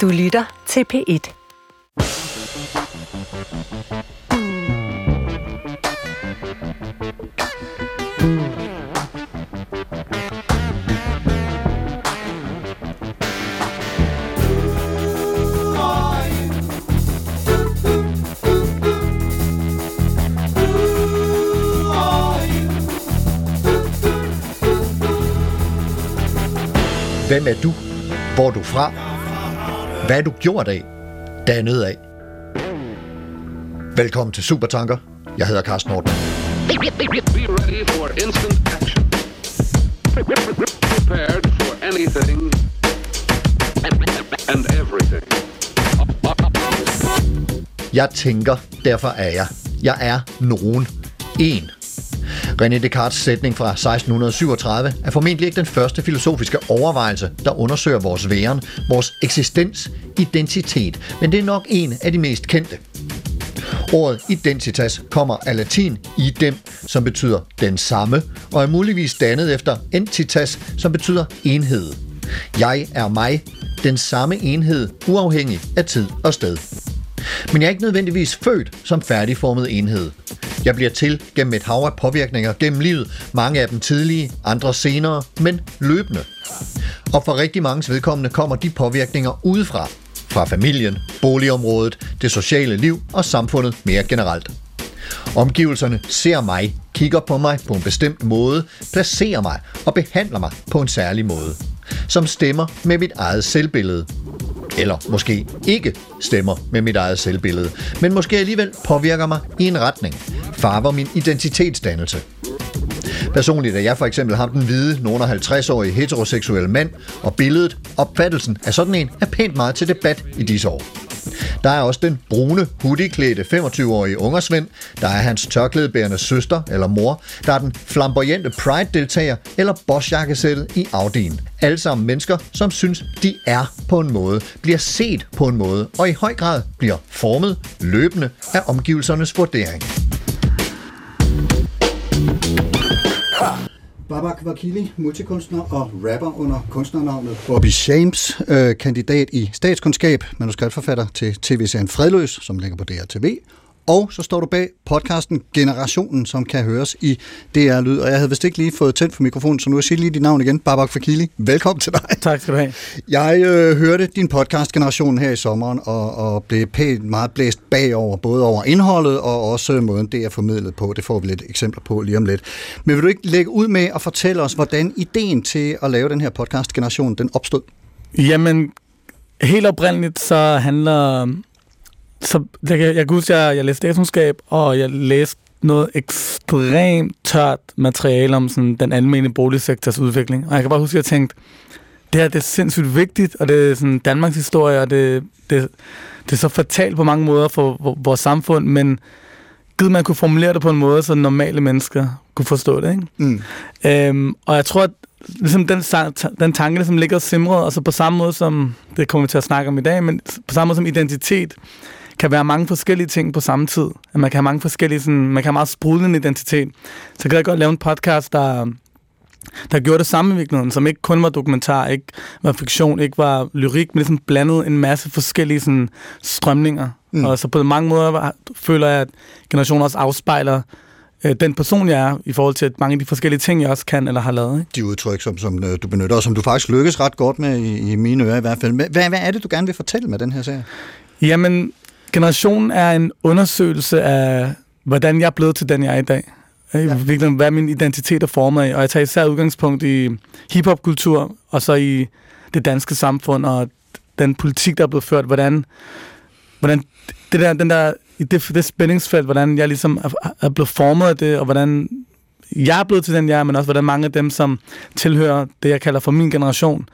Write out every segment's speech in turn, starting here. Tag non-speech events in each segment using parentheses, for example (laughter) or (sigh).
Du lytter til P1. Hvem er du? Hvor er du fra? Hvad er du gjort af? Dannet af? Velkommen til Supertanker. Jeg hedder Carsten Nordmann. Be ready for instant action. Prepared for anything and everything. Jeg tænker, derfor er jeg. Jeg er nogen. En. René Descartes' sætning fra 1637 er formentlig ikke den første filosofiske overvejelse, der undersøger vores væren, vores eksistens, identitet, men det er nok en af de mest kendte. Ordet identitas kommer af latin idem, som betyder den samme, og er muligvis dannet efter entitas, som betyder enhed. Jeg er mig, den samme enhed, uafhængig af tid og sted. Men jeg er ikke nødvendigvis født som færdigformet enhed. Jeg bliver til gennem et hav af påvirkninger gennem livet, mange af dem tidlige, andre senere, men løbende. Og for rigtig mange vedkommende kommer de påvirkninger udefra. Fra familien, boligområdet, det sociale liv og samfundet mere generelt. Omgivelserne ser mig, kigger på mig på en bestemt måde, placerer mig og behandler mig på en særlig måde. Som stemmer med mit eget selvbillede. Eller måske ikke stemmer med mit eget selvbillede, men måske alligevel påvirker mig i en retning. Farver min identitetsdannelse. Personligt er jeg for eksempel ham den hvide, nogen 50-årige heteroseksuelle mand, og billedet, opfattelsen af sådan en, er pænt meget til debat i disse år. Der er også den brune, hoodieklædte 25-årige ungersvend, der er hans tørklædebærende søster eller mor, der er den flamboyante Pride-deltager eller bossjakkesættet i Audien. Alle sammen mennesker, som synes, de er på en måde, bliver set på en måde, og i høj grad bliver formet løbende af omgivelsernes vurdering. Babak Vakili, multikunstner og rapper under kunstnernavnet Bobby James, øh, kandidat i statskundskab, manuskriptforfatter til tv-serien Fredløs, som ligger på DRTV, og så står du bag podcasten Generationen, som kan høres i DR Lyd. Og jeg havde vist ikke lige fået tændt for mikrofonen, så nu jeg siger lige dit navn igen. Babak Fakili, velkommen til dig. Tak skal du have. Jeg øh, hørte din podcast Generationen her i sommeren, og, og blev pænt meget blæst bagover, både over indholdet og også måden, det er formidlet på. Det får vi lidt eksempler på lige om lidt. Men vil du ikke lægge ud med at fortælle os, hvordan ideen til at lave den her podcast Generationen, den opstod? Jamen, helt oprindeligt så handler så jeg, jeg kan huske, at jeg, jeg læste statskundskab, og jeg læste noget ekstremt tørt materiale om sådan, den almindelige boligsektors udvikling. Og jeg kan bare huske, at jeg tænkte, det her det er sindssygt vigtigt, og det er sådan Danmarks historie, og det, det, det er så fatalt på mange måder for, for vores samfund, men givet man kunne formulere det på en måde, så normale mennesker kunne forstå det. Ikke? Mm. Øhm, og jeg tror, at ligesom den, den tanke, som ligesom ligger simret, og så på samme måde som, det kommer vi til at snakke om i dag, men på samme måde som identitet, kan være mange forskellige ting på samme tid. At man kan have mange forskellige, sådan, man kan have meget sprudlende identitet. Så kan jeg godt lave en podcast, der, der gjorde det samme i virkeligheden, som ikke kun var dokumentar, ikke var fiktion, ikke var lyrik, men ligesom blandet en masse forskellige sådan, strømninger. Mm. Og så på mange måder føler jeg, at generationen også afspejler øh, den person, jeg er, i forhold til at mange af de forskellige ting, jeg også kan eller har lavet. Ikke? De udtryk, som, som øh, du benytter, og som du faktisk lykkes ret godt med i, i mine ører i hvert fald. Hvad, hvad er det, du gerne vil fortælle med den her sag? Jamen, Generationen er en undersøgelse af, hvordan jeg er blevet til den, jeg er i dag. Ja. Hvad min identitet er formet af. Og jeg tager især udgangspunkt i hiphopkultur, og så i det danske samfund, og den politik, der er blevet ført. Hvordan, hvordan det der, den der, det, det spændingsfelt, hvordan jeg ligesom er, er blevet formet af det, og hvordan jeg er blevet til den, jeg er, men også hvordan mange af dem, som tilhører det, jeg kalder for min generation,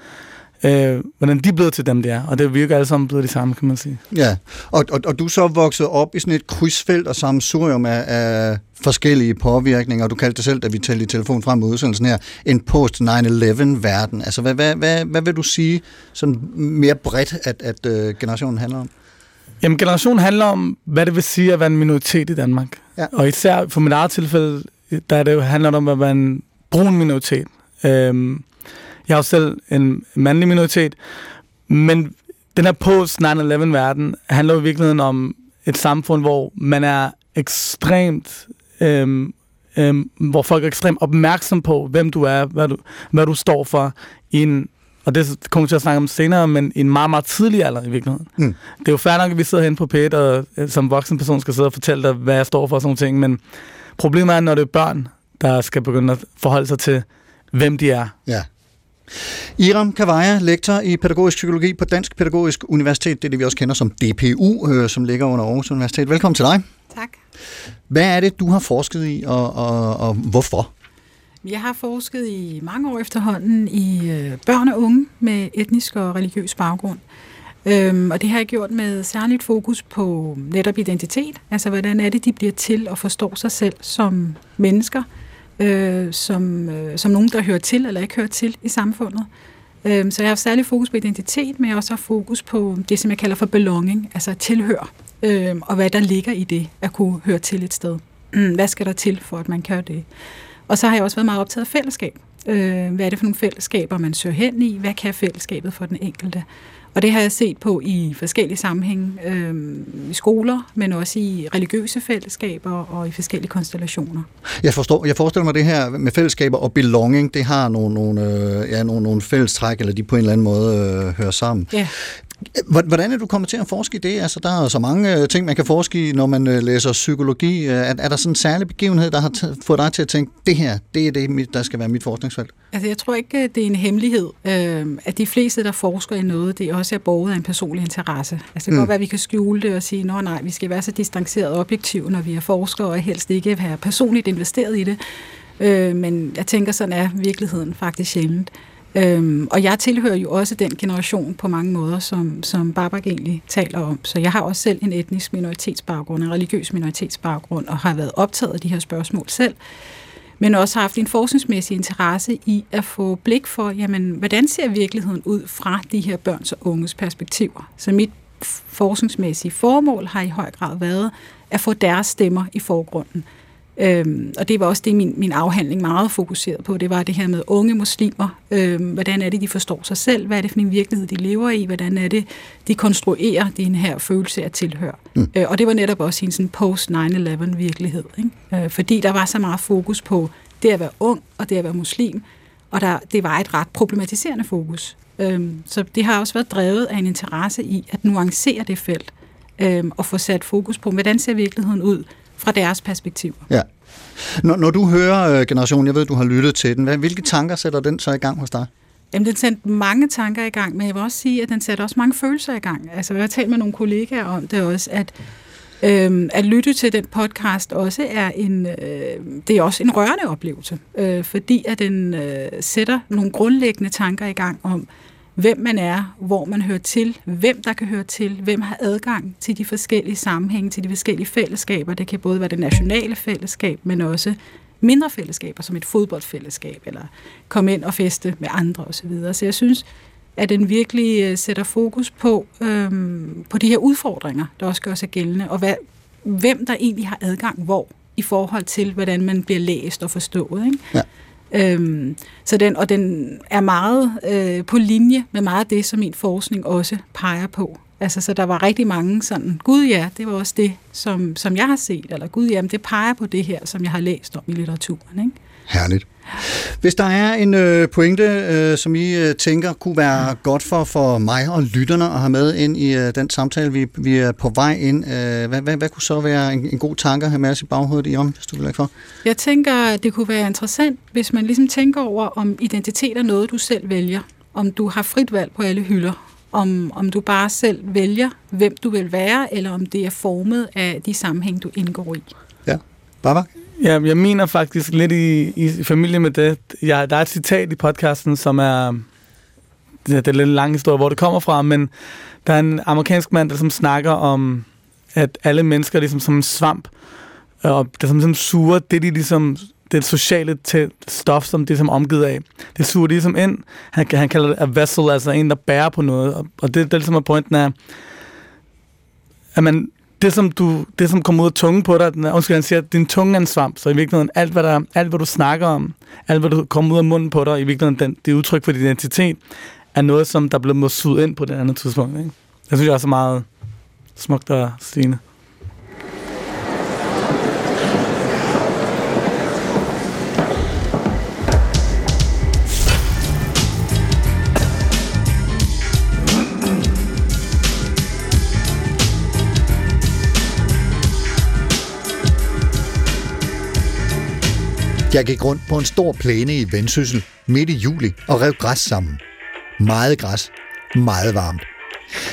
øh, hvordan de er blevet til dem, det er. Og det virker alle sammen blevet de samme, kan man sige. Ja, og, og, og du er så vokset op i sådan et krydsfelt og sammensurium af, af forskellige påvirkninger. Du kaldte det selv, da vi talte i telefon frem mod udsendelsen her, en post-9-11-verden. Altså, hvad, hvad, hvad, hvad vil du sige sådan mere bredt, at, at uh, generationen handler om? Jamen, generationen handler om, hvad det vil sige at være en minoritet i Danmark. Ja. Og især for mit eget tilfælde, der det handler det om at være en brun minoritet. Øhm, jeg er jo selv en mandlig minoritet, men den her post-9-11-verden handler jo i virkeligheden om et samfund, hvor man er ekstremt... Øhm, øhm, hvor folk er ekstremt opmærksom på, hvem du er, hvad du, hvad du står for i en og det kommer vi til at snakke om senere, men i en meget, meget tidlig alder i virkeligheden. Mm. Det er jo fair nok, at vi sidder hen på p og øh, som voksen person skal sidde og fortælle dig, hvad jeg står for og sådan nogle ting, men problemet er, når det er børn, der skal begynde at forholde sig til, hvem de er. Ja. Iram Kavaja, lektor i pædagogisk psykologi på Dansk Pædagogisk Universitet, det er det, vi også kender som DPU, øh, som ligger under Aarhus Universitet. Velkommen til dig. Tak. Hvad er det, du har forsket i, og, og, og hvorfor? Jeg har forsket i mange år efterhånden i øh, børn og unge med etnisk og religiøs baggrund. Øhm, og det har jeg gjort med særligt fokus på netop identitet. Altså, hvordan er det, de bliver til og forstår sig selv som mennesker, øh, som, øh, som nogen, der hører til eller ikke hører til i samfundet. Øh, så jeg har særligt fokus på identitet, men jeg også har fokus på det, som jeg kalder for belonging, altså tilhør, øh, og hvad der ligger i det at kunne høre til et sted. Mm, hvad skal der til, for at man kan det? Og så har jeg også været meget optaget af fællesskab. Øh, hvad er det for nogle fællesskaber, man søger hen i? Hvad kan fællesskabet for den enkelte? Og det har jeg set på i forskellige sammenhænge, øh, i skoler, men også i religiøse fællesskaber og i forskellige konstellationer. Jeg, forstår, jeg forestiller mig det her med fællesskaber og belonging, det har nogle, nogle, øh, ja, nogle, nogle fællestræk, eller de på en eller anden måde øh, hører sammen. Ja. Hvordan er du kommet til at forske i det? Altså, der er så mange øh, ting, man kan forske i, når man øh, læser psykologi. Er, er der sådan en særlig begivenhed, der har fået dig til at tænke, det her, det er det, der skal være mit forskningsfelt? Altså, jeg tror ikke, det er en hemmelighed, øh, at de fleste, der forsker i noget, det også er borget af en personlig interesse. Altså, det kan mm. godt være, at vi kan skjule det og sige, nå nej, vi skal være så distanceret og objektiv, når vi er forskere, og helst ikke være personligt investeret i det. Øh, men jeg tænker, sådan er virkeligheden faktisk sjældent. Øhm, og jeg tilhører jo også den generation på mange måder, som, som Barbara egentlig taler om. Så jeg har også selv en etnisk minoritetsbaggrund, en religiøs minoritetsbaggrund, og har været optaget af de her spørgsmål selv. Men også har haft en forskningsmæssig interesse i at få blik for, jamen, hvordan ser virkeligheden ud fra de her børns og unges perspektiver. Så mit forskningsmæssige formål har i høj grad været at få deres stemmer i forgrunden. Øhm, og det var også det, min, min afhandling meget fokuseret på. Det var det her med unge muslimer. Øhm, hvordan er det, de forstår sig selv? Hvad er det for en virkelighed, de lever i? Hvordan er det, de konstruerer den her følelse af tilhør? Mm. Øh, og det var netop også en sådan post-9-11 virkelighed. Ikke? Øh, fordi der var så meget fokus på det at være ung og det at være muslim. Og der, det var et ret problematiserende fokus. Øhm, så det har også været drevet af en interesse i at nuancere det felt øhm, og få sat fokus på, hvordan ser virkeligheden ud fra deres perspektiv. Ja. Når, når du hører øh, Generation, jeg ved, du har lyttet til den, hvad, hvilke tanker sætter den så i gang hos dig? Jamen, den sendte mange tanker i gang, men jeg vil også sige, at den sætter også mange følelser i gang. Altså, jeg har talt med nogle kollegaer om det også, at Øhm, at lytte til den podcast også er en, øh, det er også en rørende oplevelse, øh, fordi at den øh, sætter nogle grundlæggende tanker i gang om, hvem man er, hvor man hører til, hvem der kan høre til, hvem har adgang til de forskellige sammenhænge, til de forskellige fællesskaber. Det kan både være det nationale fællesskab, men også mindre fællesskaber, som et fodboldfællesskab, eller komme ind og feste med andre osv. Så jeg synes, at den virkelig øh, sætter fokus på, øhm, på de her udfordringer, der også gør sig gældende, og hvad, hvem der egentlig har adgang hvor, i forhold til, hvordan man bliver læst og forstået. Ikke? Ja. Øhm, så den, og den er meget øh, på linje med meget af det, som min forskning også peger på. Altså, så der var rigtig mange sådan, gud ja, det var også det, som, som jeg har set, eller gud ja, det peger på det her, som jeg har læst om i litteraturen. Ikke? Herligt. Hvis der er en øh, pointe, øh, som I øh, tænker kunne være godt for, for mig og lytterne at have med ind i øh, den samtale, vi, vi er på vej ind, øh, hvad, hvad, hvad kunne så være en, en god tanke at have med os i baghovedet i om, hvis du vil lægge for? Jeg tænker, det kunne være interessant, hvis man ligesom tænker over, om identitet er noget, du selv vælger. Om du har frit valg på alle hylder. Om, om du bare selv vælger, hvem du vil være, eller om det er formet af de sammenhæng, du indgår i. Ja. Baba? Ja, jeg mener faktisk lidt i, i familie med det. Ja, der er et citat i podcasten, som er... Det er, det er lidt en lang historie, hvor det kommer fra, men der er en amerikansk mand, der som snakker om, at alle mennesker er ligesom som en svamp, og der som, som suger det, de ligesom det sociale til stof, som det er som omgivet af. Det suger de ligesom ind. Han, han kalder det a vessel, altså en, der bærer på noget. Og, det, det er ligesom, er pointen er, at man, det, som, du, det, som kommer ud af tungen på dig, den er, undskyld, han siger, at din tunge er en svamp, så i virkeligheden, alt hvad, der, alt, hvad du snakker om, alt, hvad du kommer ud af munden på dig, i virkeligheden, den, det udtryk for din identitet, er noget, som der bliver mosset ind på det andet tidspunkt. Ikke? Det synes, jeg er meget smukt og stigende. Jeg gik rundt på en stor plæne i Vendsyssel midt i juli og rev græs sammen. Meget græs. Meget varmt.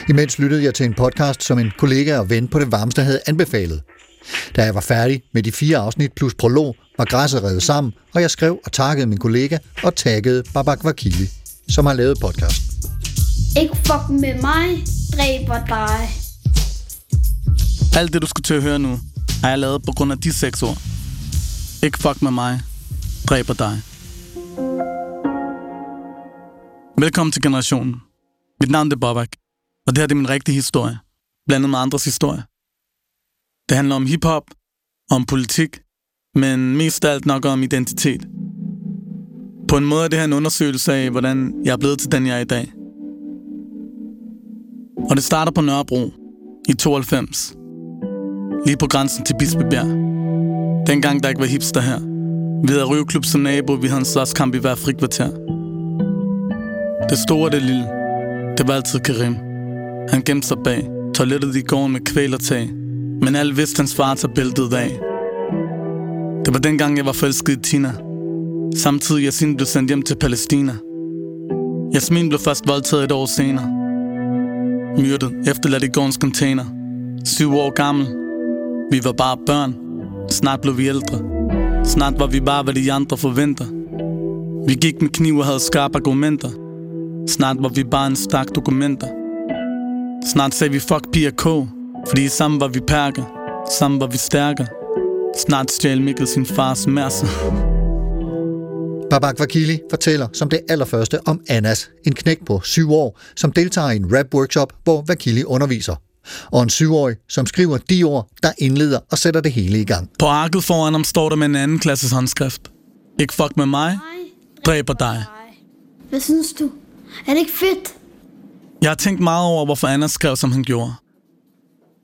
Imens lyttede jeg til en podcast, som en kollega og ven på det varmeste havde anbefalet. Da jeg var færdig med de fire afsnit plus prolog, var græsset revet sammen, og jeg skrev og takkede min kollega og taggede Babak Vakili, som har lavet podcast. Ikke fuck med mig, dræber dig. Alt det, du skal til at høre nu, er jeg lavet på grund af de seks ord. Ikke fuck med mig, dræber dig. Velkommen til Generationen. Mit navn er Bobak, og det her det er min rigtige historie, blandet med andres historie. Det handler om hiphop, om politik, men mest af alt nok om identitet. På en måde er det her en undersøgelse af, hvordan jeg er blevet til den, jeg er i dag. Og det starter på Nørrebro i 92. Lige på grænsen til Bispebjerg. Dengang der ikke var hipster her. Vi havde røveklub som nabo, vi havde en slåskamp i hver frikvarter. Det store og det lille, det var altid Karim. Han gemte sig bag toilettet i gården med kvælertag, men alle vidste, hans far tager bæltet af. Det var dengang, jeg var forelsket i Tina. Samtidig Yasin blev sendt hjem til Palæstina. Jasmin blev først voldtaget et år senere. Myrdet, efterladt i gårdens container. Syv år gammel. Vi var bare børn. Snart blev vi ældre. Snart var vi bare, hvad de andre forventer. Vi gik med kniv og havde skarpe argumenter. Snart var vi bare en stak dokumenter. Snart sagde vi fuck piger K. Fordi sammen var vi perker. Sammen var vi stærkere. Snart stjal Mikkel sin fars mærse. (laughs) Babak Vakili fortæller som det allerførste om Annas, en knæk på syv år, som deltager i en rap-workshop, hvor Vakili underviser. Og en syvårig, som skriver de ord, der indleder og sætter det hele i gang. På arket foran ham står der med en anden klasses håndskrift. Ikke fuck med mig, dræber dig. Hvad synes du? Er det ikke fedt? Jeg har tænkt meget over, hvorfor Anna skrev, som han gjorde.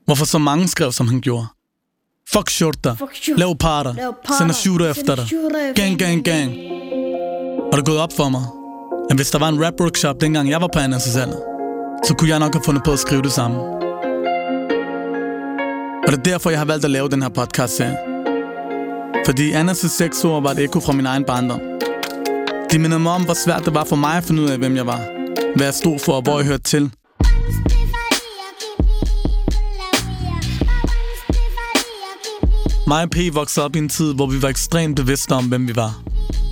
Hvorfor så mange skrev, som han gjorde. Fuck shorta. Lav parter. Sender shooter efter dig. Gang, gang, gang. Og det er gået op for mig, at hvis der var en rap workshop, dengang jeg var på Annas alder, så kunne jeg nok have fundet på at skrive det samme. Og det er derfor, jeg har valgt at lave den her podcast serie. Fordi Anders' seks år var et ekko fra min egen barndom. De mindede mig om, hvor svært det var for mig at finde ud af, hvem jeg var. Hvad jeg stod for, og hvor jeg hørte til. Mig og P voksede op i en tid, hvor vi var ekstremt bevidste om, hvem vi var.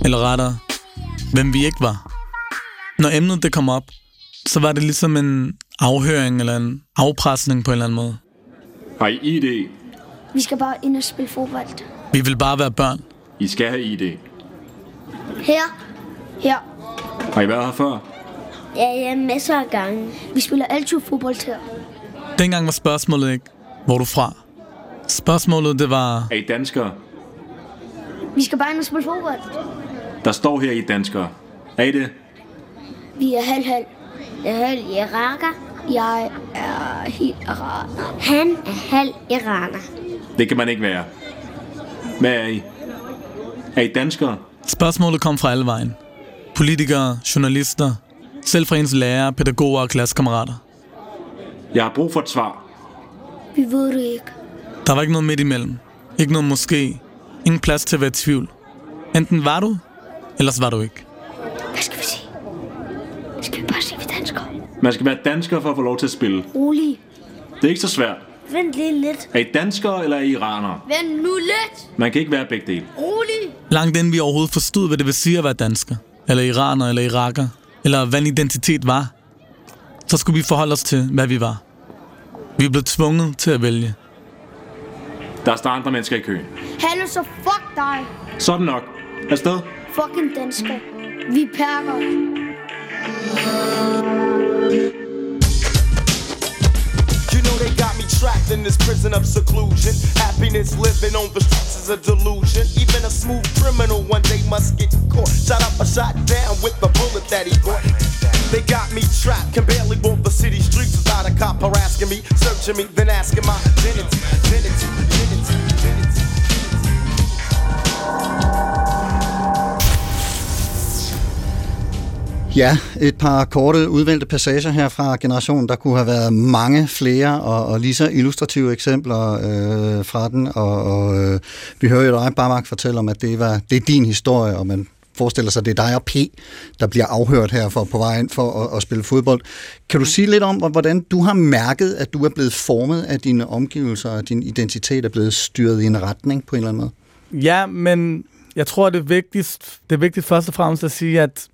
Eller rettere, hvem vi ikke var. Når emnet det kom op, så var det ligesom en afhøring eller en afpresning på en eller anden måde. Har I ID? Vi skal bare ind og spille fodbold. Vi vil bare være børn. I skal have ID. Her. Her. Har I været her før? Ja, ja, masser af gange. Vi spiller altid fodbold her. Dengang var spørgsmålet ikke, hvor er du fra? Spørgsmålet det var, Er I danskere? Vi skal bare ind og spille fodbold. Der står her, I er danskere. Er I det? Vi er halv-halv. Jeg er halv iraker. Jeg er helt iraner. Han er halv iraner. Det kan man ikke være. Hvad er I? Er I danskere? spørgsmålet kom fra alle vejen. Politikere, journalister, selv fra ens lærere, pædagoger og klassekammerater. Jeg har brug for et svar. Vi ved det ikke. Der var ikke noget midt imellem. Ikke noget måske. Ingen plads til at være i tvivl. Enten var du, ellers var du ikke. Hvad skal vi sige? Skal vi bare sige, vi er danskere? Man skal være dansker for at få lov til at spille. Rolig. Det er ikke så svært. Vent lige lidt. Er I danskere eller er I iranere? Vent nu lidt. Man kan ikke være begge dele. Rolig. Langt inden vi overhovedet forstod, hvad det vil sige at være dansker, eller iraner, eller iraker, eller hvad en identitet var, så skulle vi forholde os til, hvad vi var. Vi blev tvunget til at vælge. Der står andre mennesker i køen. Er så fuck dig. Så er det nok. Afsted. Fucking dansker. Vi perker. You know they got me trapped in this prison of seclusion. Happiness living on the streets is a delusion. Even a smooth criminal one day must get caught. Shot up or shot down with the bullet that he brought. They got me trapped, can barely walk the city streets without a cop harassing me, searching me, then asking my identity, identity. Ja, et par korte udvalgte passager her fra generationen. Der kunne have været mange flere og, og lige så illustrative eksempler øh, fra den. Og, og øh, vi hører jo dig, Barmak, fortælle om, at det, var, det er din historie, og man forestiller sig, at det er dig og P, der bliver afhørt her for, på vej ind for at, at spille fodbold. Kan du sige lidt om, hvordan du har mærket, at du er blevet formet af dine omgivelser, og din identitet er blevet styret i en retning på en eller anden måde? Ja, men jeg tror, det er vigtigst, det er vigtigt først og fremmest at sige, at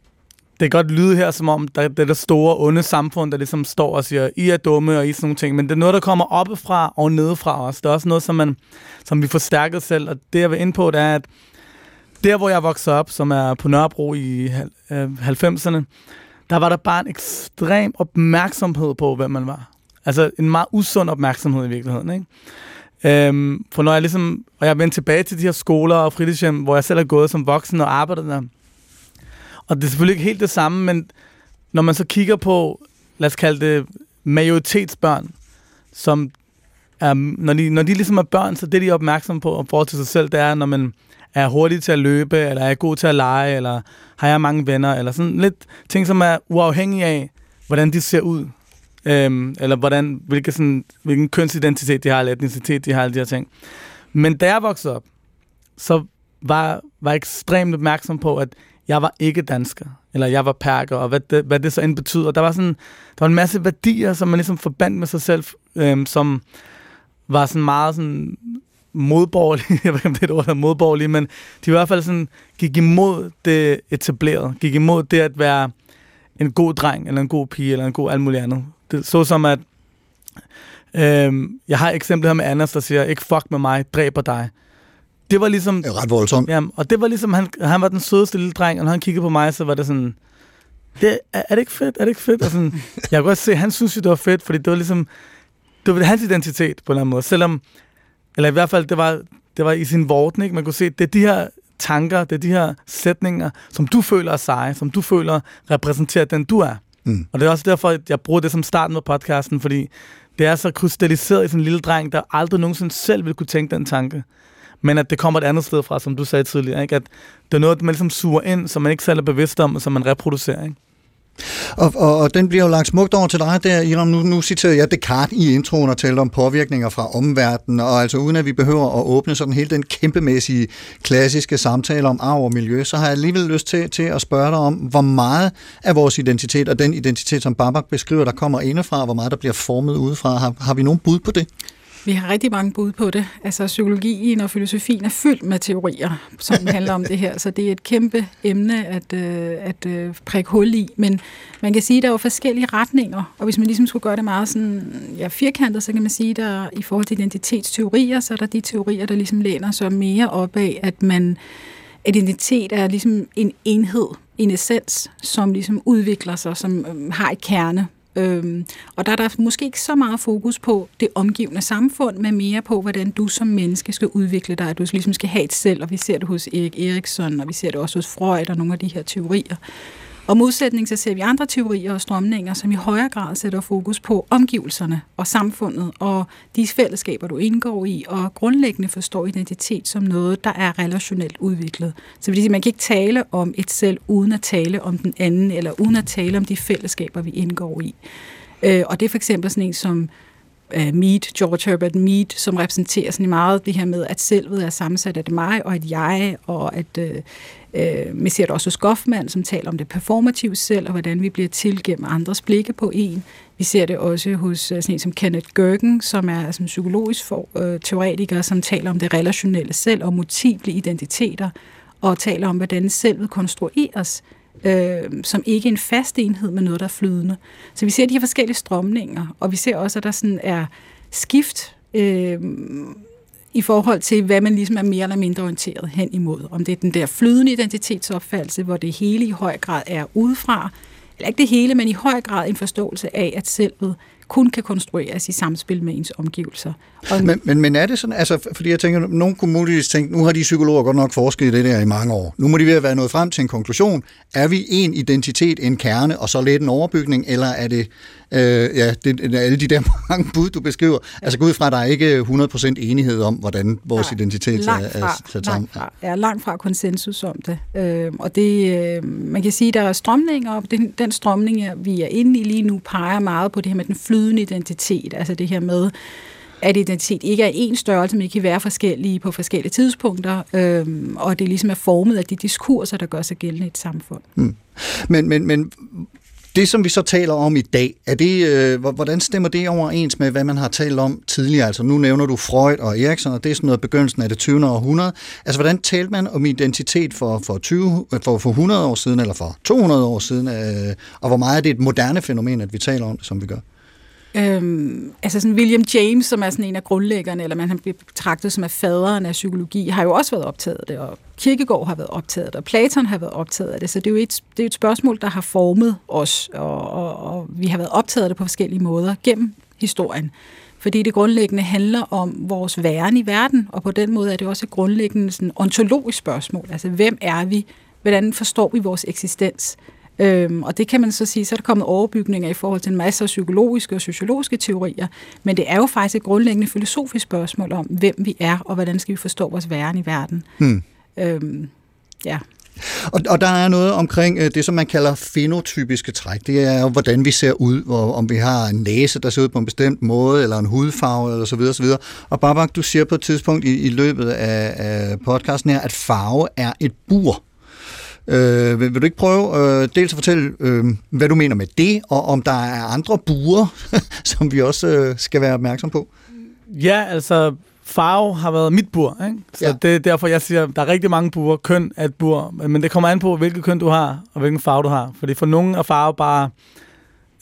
det kan godt lyde her, som om der, det er det store, onde samfund, der ligesom står og siger, I er dumme og I er sådan nogle ting, men det er noget, der kommer oppefra og nedefra os. Det er også noget, som, man, som vi forstærker selv, og det jeg vil ind på, det er, at der, hvor jeg voksede op, som er på Nørrebro i 90'erne, øh, der var der bare en ekstrem opmærksomhed på, hvem man var. Altså en meget usund opmærksomhed i virkeligheden, ikke? Øhm, for når jeg ligesom, og jeg vendte tilbage til de her skoler og fritidshjem, hvor jeg selv er gået som voksen og arbejdet der, og det er selvfølgelig ikke helt det samme, men når man så kigger på, lad os kalde det majoritetsbørn, som er, når, de, når de ligesom er børn, så det de er opmærksomme på og forhold til sig selv, det er, når man er hurtig til at løbe, eller er god til at lege, eller har jeg mange venner, eller sådan lidt ting, som er uafhængige af, hvordan de ser ud, øhm, eller hvordan, hvilke sådan, hvilken kønsidentitet de har, eller etnicitet de har, alle de her ting. Men da jeg voksede op, så var, var jeg ekstremt opmærksom på, at jeg var ikke dansker, eller jeg var perker, og hvad det, hvad det så end betyder. Der var, sådan, der var en masse værdier, som man ligesom forbandt med sig selv, øhm, som var sådan meget sådan modborgerlige, (laughs) jeg ved ikke om det er et ord, der er modborgerlige, men de i hvert fald sådan gik imod det etablerede, gik imod det at være en god dreng, eller en god pige, eller en god alt muligt andet. Det, så som at, øhm, jeg har et eksempel her med Anders, der siger, ikke fuck med mig, dræber dig det var ligesom... Det er ret voldsomt. Jamen, og det var ligesom, han, han var den sødeste lille dreng, og når han kiggede på mig, så var det sådan, det, er, er det ikke fedt? Er det ikke fedt? Og sådan, (laughs) jeg kunne godt se, han synes jo, det var fedt, fordi det var ligesom, det var hans identitet på en eller anden måde. Selvom, eller i hvert fald, det var, det var i sin vorten, ikke? Man kunne se, det er de her tanker, det er de her sætninger, som du føler er seje, som du føler repræsenterer den, du er. Mm. Og det er også derfor, at jeg bruger det som starten på podcasten, fordi det er så krystalliseret i sådan en lille dreng, der aldrig nogensinde selv vil kunne tænke den tanke men at det kommer et andet sted fra, som du sagde tidligere. Ikke? At det er noget, man ligesom suger ind, som man ikke selv er bevidst om, og som man reproducerer. Ikke? Og, og, og den bliver jo lagt smukt over til dig der, Iram. Nu, nu citerer jeg Descartes i introen og talte om påvirkninger fra omverdenen, og altså uden at vi behøver at åbne sådan hele den kæmpemæssige klassiske samtale om arv og miljø, så har jeg alligevel lyst til, til at spørge dig om, hvor meget af vores identitet, og den identitet, som Babak beskriver, der kommer indefra, og hvor meget der bliver formet udefra, har, har vi nogen bud på det? Vi har rigtig mange bud på det. Altså psykologien og filosofien er fyldt med teorier, som (laughs) handler om det her, så det er et kæmpe emne at, øh, at øh, prikke hul i. Men man kan sige, at der er jo forskellige retninger, og hvis man ligesom skulle gøre det meget sådan, ja, firkantet, så kan man sige, at i forhold til identitetsteorier, så er der de teorier, der ligesom læner sig mere op af, at man at identitet er ligesom en enhed, en essens, som ligesom udvikler sig, som øh, har et kerne, Øhm, og der er der måske ikke så meget fokus på det omgivende samfund, men mere på, hvordan du som menneske skal udvikle dig, at du ligesom skal have et selv, og vi ser det hos Erik Erikson, og vi ser det også hos Freud og nogle af de her teorier. Og modsætning så ser vi andre teorier og strømninger, som i højere grad sætter fokus på omgivelserne og samfundet og de fællesskaber, du indgår i, og grundlæggende forstår identitet som noget, der er relationelt udviklet. Så det vil sige, man kan ikke tale om et selv uden at tale om den anden, eller uden at tale om de fællesskaber, vi indgår i. Øh, og det er for eksempel sådan en som uh, Mead, George Herbert Mead, som repræsenterer sådan meget det her med, at selvet er sammensat af det mig og et jeg, og at øh, øh, vi ser det også hos Goffman, som taler om det performative selv, og hvordan vi bliver til gennem andres blikke på en. Vi ser det også hos øh, sådan en som Kenneth Gergen, som er som psykologisk for, øh, teoretiker, som taler om det relationelle selv og multiple identiteter, og taler om, hvordan selvet konstrueres øh, som ikke er en fast enhed, men noget, der er flydende. Så vi ser de her forskellige strømninger, og vi ser også, at der sådan er skift øh, i forhold til, hvad man ligesom er mere eller mindre orienteret hen imod. Om det er den der flydende identitetsopfattelse, hvor det hele i høj grad er udefra, eller ikke det hele, men i høj grad en forståelse af, at selvet kun kan konstrueres i samspil med ens omgivelser. Og Men, men, men er det sådan, altså, fordi jeg tænker, nogen kunne muligvis tænke, nu har de psykologer godt nok forsket i det der i mange år. Nu må de ved at være nået frem til en konklusion. Er vi en identitet, en kerne, og så lidt en overbygning, eller er det, øh, ja, det, alle de der (laughs) mange bud, du beskriver? Altså gå ud fra, at der er ikke 100% enighed om, hvordan vores Nej, identitet er, langt er sat sammen. langt fra, er langt fra konsensus om det. Øh, og det, øh, man kan sige, der er strømninger, og den, den strømning, vi er inde i lige nu, peger meget på det her med den flydende identitet, altså det her med, at identitet ikke er én størrelse, men kan være forskellige på forskellige tidspunkter, øh, og det ligesom er formet af de diskurser, der gør sig gældende i et samfund. Men, men, men det, som vi så taler om i dag, er det, øh, hvordan stemmer det overens med, hvad man har talt om tidligere? Altså nu nævner du Freud og Erikson, og det er sådan noget begyndelsen af det 20. århundrede. Altså hvordan talte man om identitet for, for, 20, for, for 100 år siden, eller for 200 år siden? Øh, og hvor meget er det et moderne fænomen, at vi taler om det, som vi gør? Øhm, altså sådan William James, som er sådan en af grundlæggerne, eller man har bliver betragtet som er faderen af psykologi, har jo også været optaget af det, og Kierkegaard har været optaget af det, og Platon har været optaget af det, så det er jo et, det er et spørgsmål, der har formet os, og, og, og vi har været optaget af det på forskellige måder gennem historien. Fordi det grundlæggende handler om vores væren i verden, og på den måde er det også et grundlæggende sådan, ontologisk spørgsmål. Altså, hvem er vi? Hvordan forstår vi vores eksistens? Øhm, og det kan man så sige, så er der kommet overbygninger i forhold til en masse af psykologiske og sociologiske teorier, men det er jo faktisk et grundlæggende filosofisk spørgsmål om, hvem vi er, og hvordan skal vi forstå vores væren i verden. Hmm. Øhm, ja. Og, og der er noget omkring øh, det, som man kalder fenotypiske træk. Det er jo, hvordan vi ser ud, hvor, om vi har en næse, der ser ud på en bestemt måde, eller en hudfarve, eller så videre, så videre. Og Babak, du siger på et tidspunkt i, i løbet af, af podcasten her, at farve er et bur. Øh, vil, vil du ikke prøve øh, dels at fortælle, øh, hvad du mener med det, og om der er andre buer, (laughs) som vi også øh, skal være opmærksom på? Ja, altså farve har været mit bur, ikke? Så Ja. det er derfor, jeg siger, der er rigtig mange buer. Køn er et bur, men det kommer an på, hvilket køn du har, og hvilken farve du har. Fordi for nogle er farve bare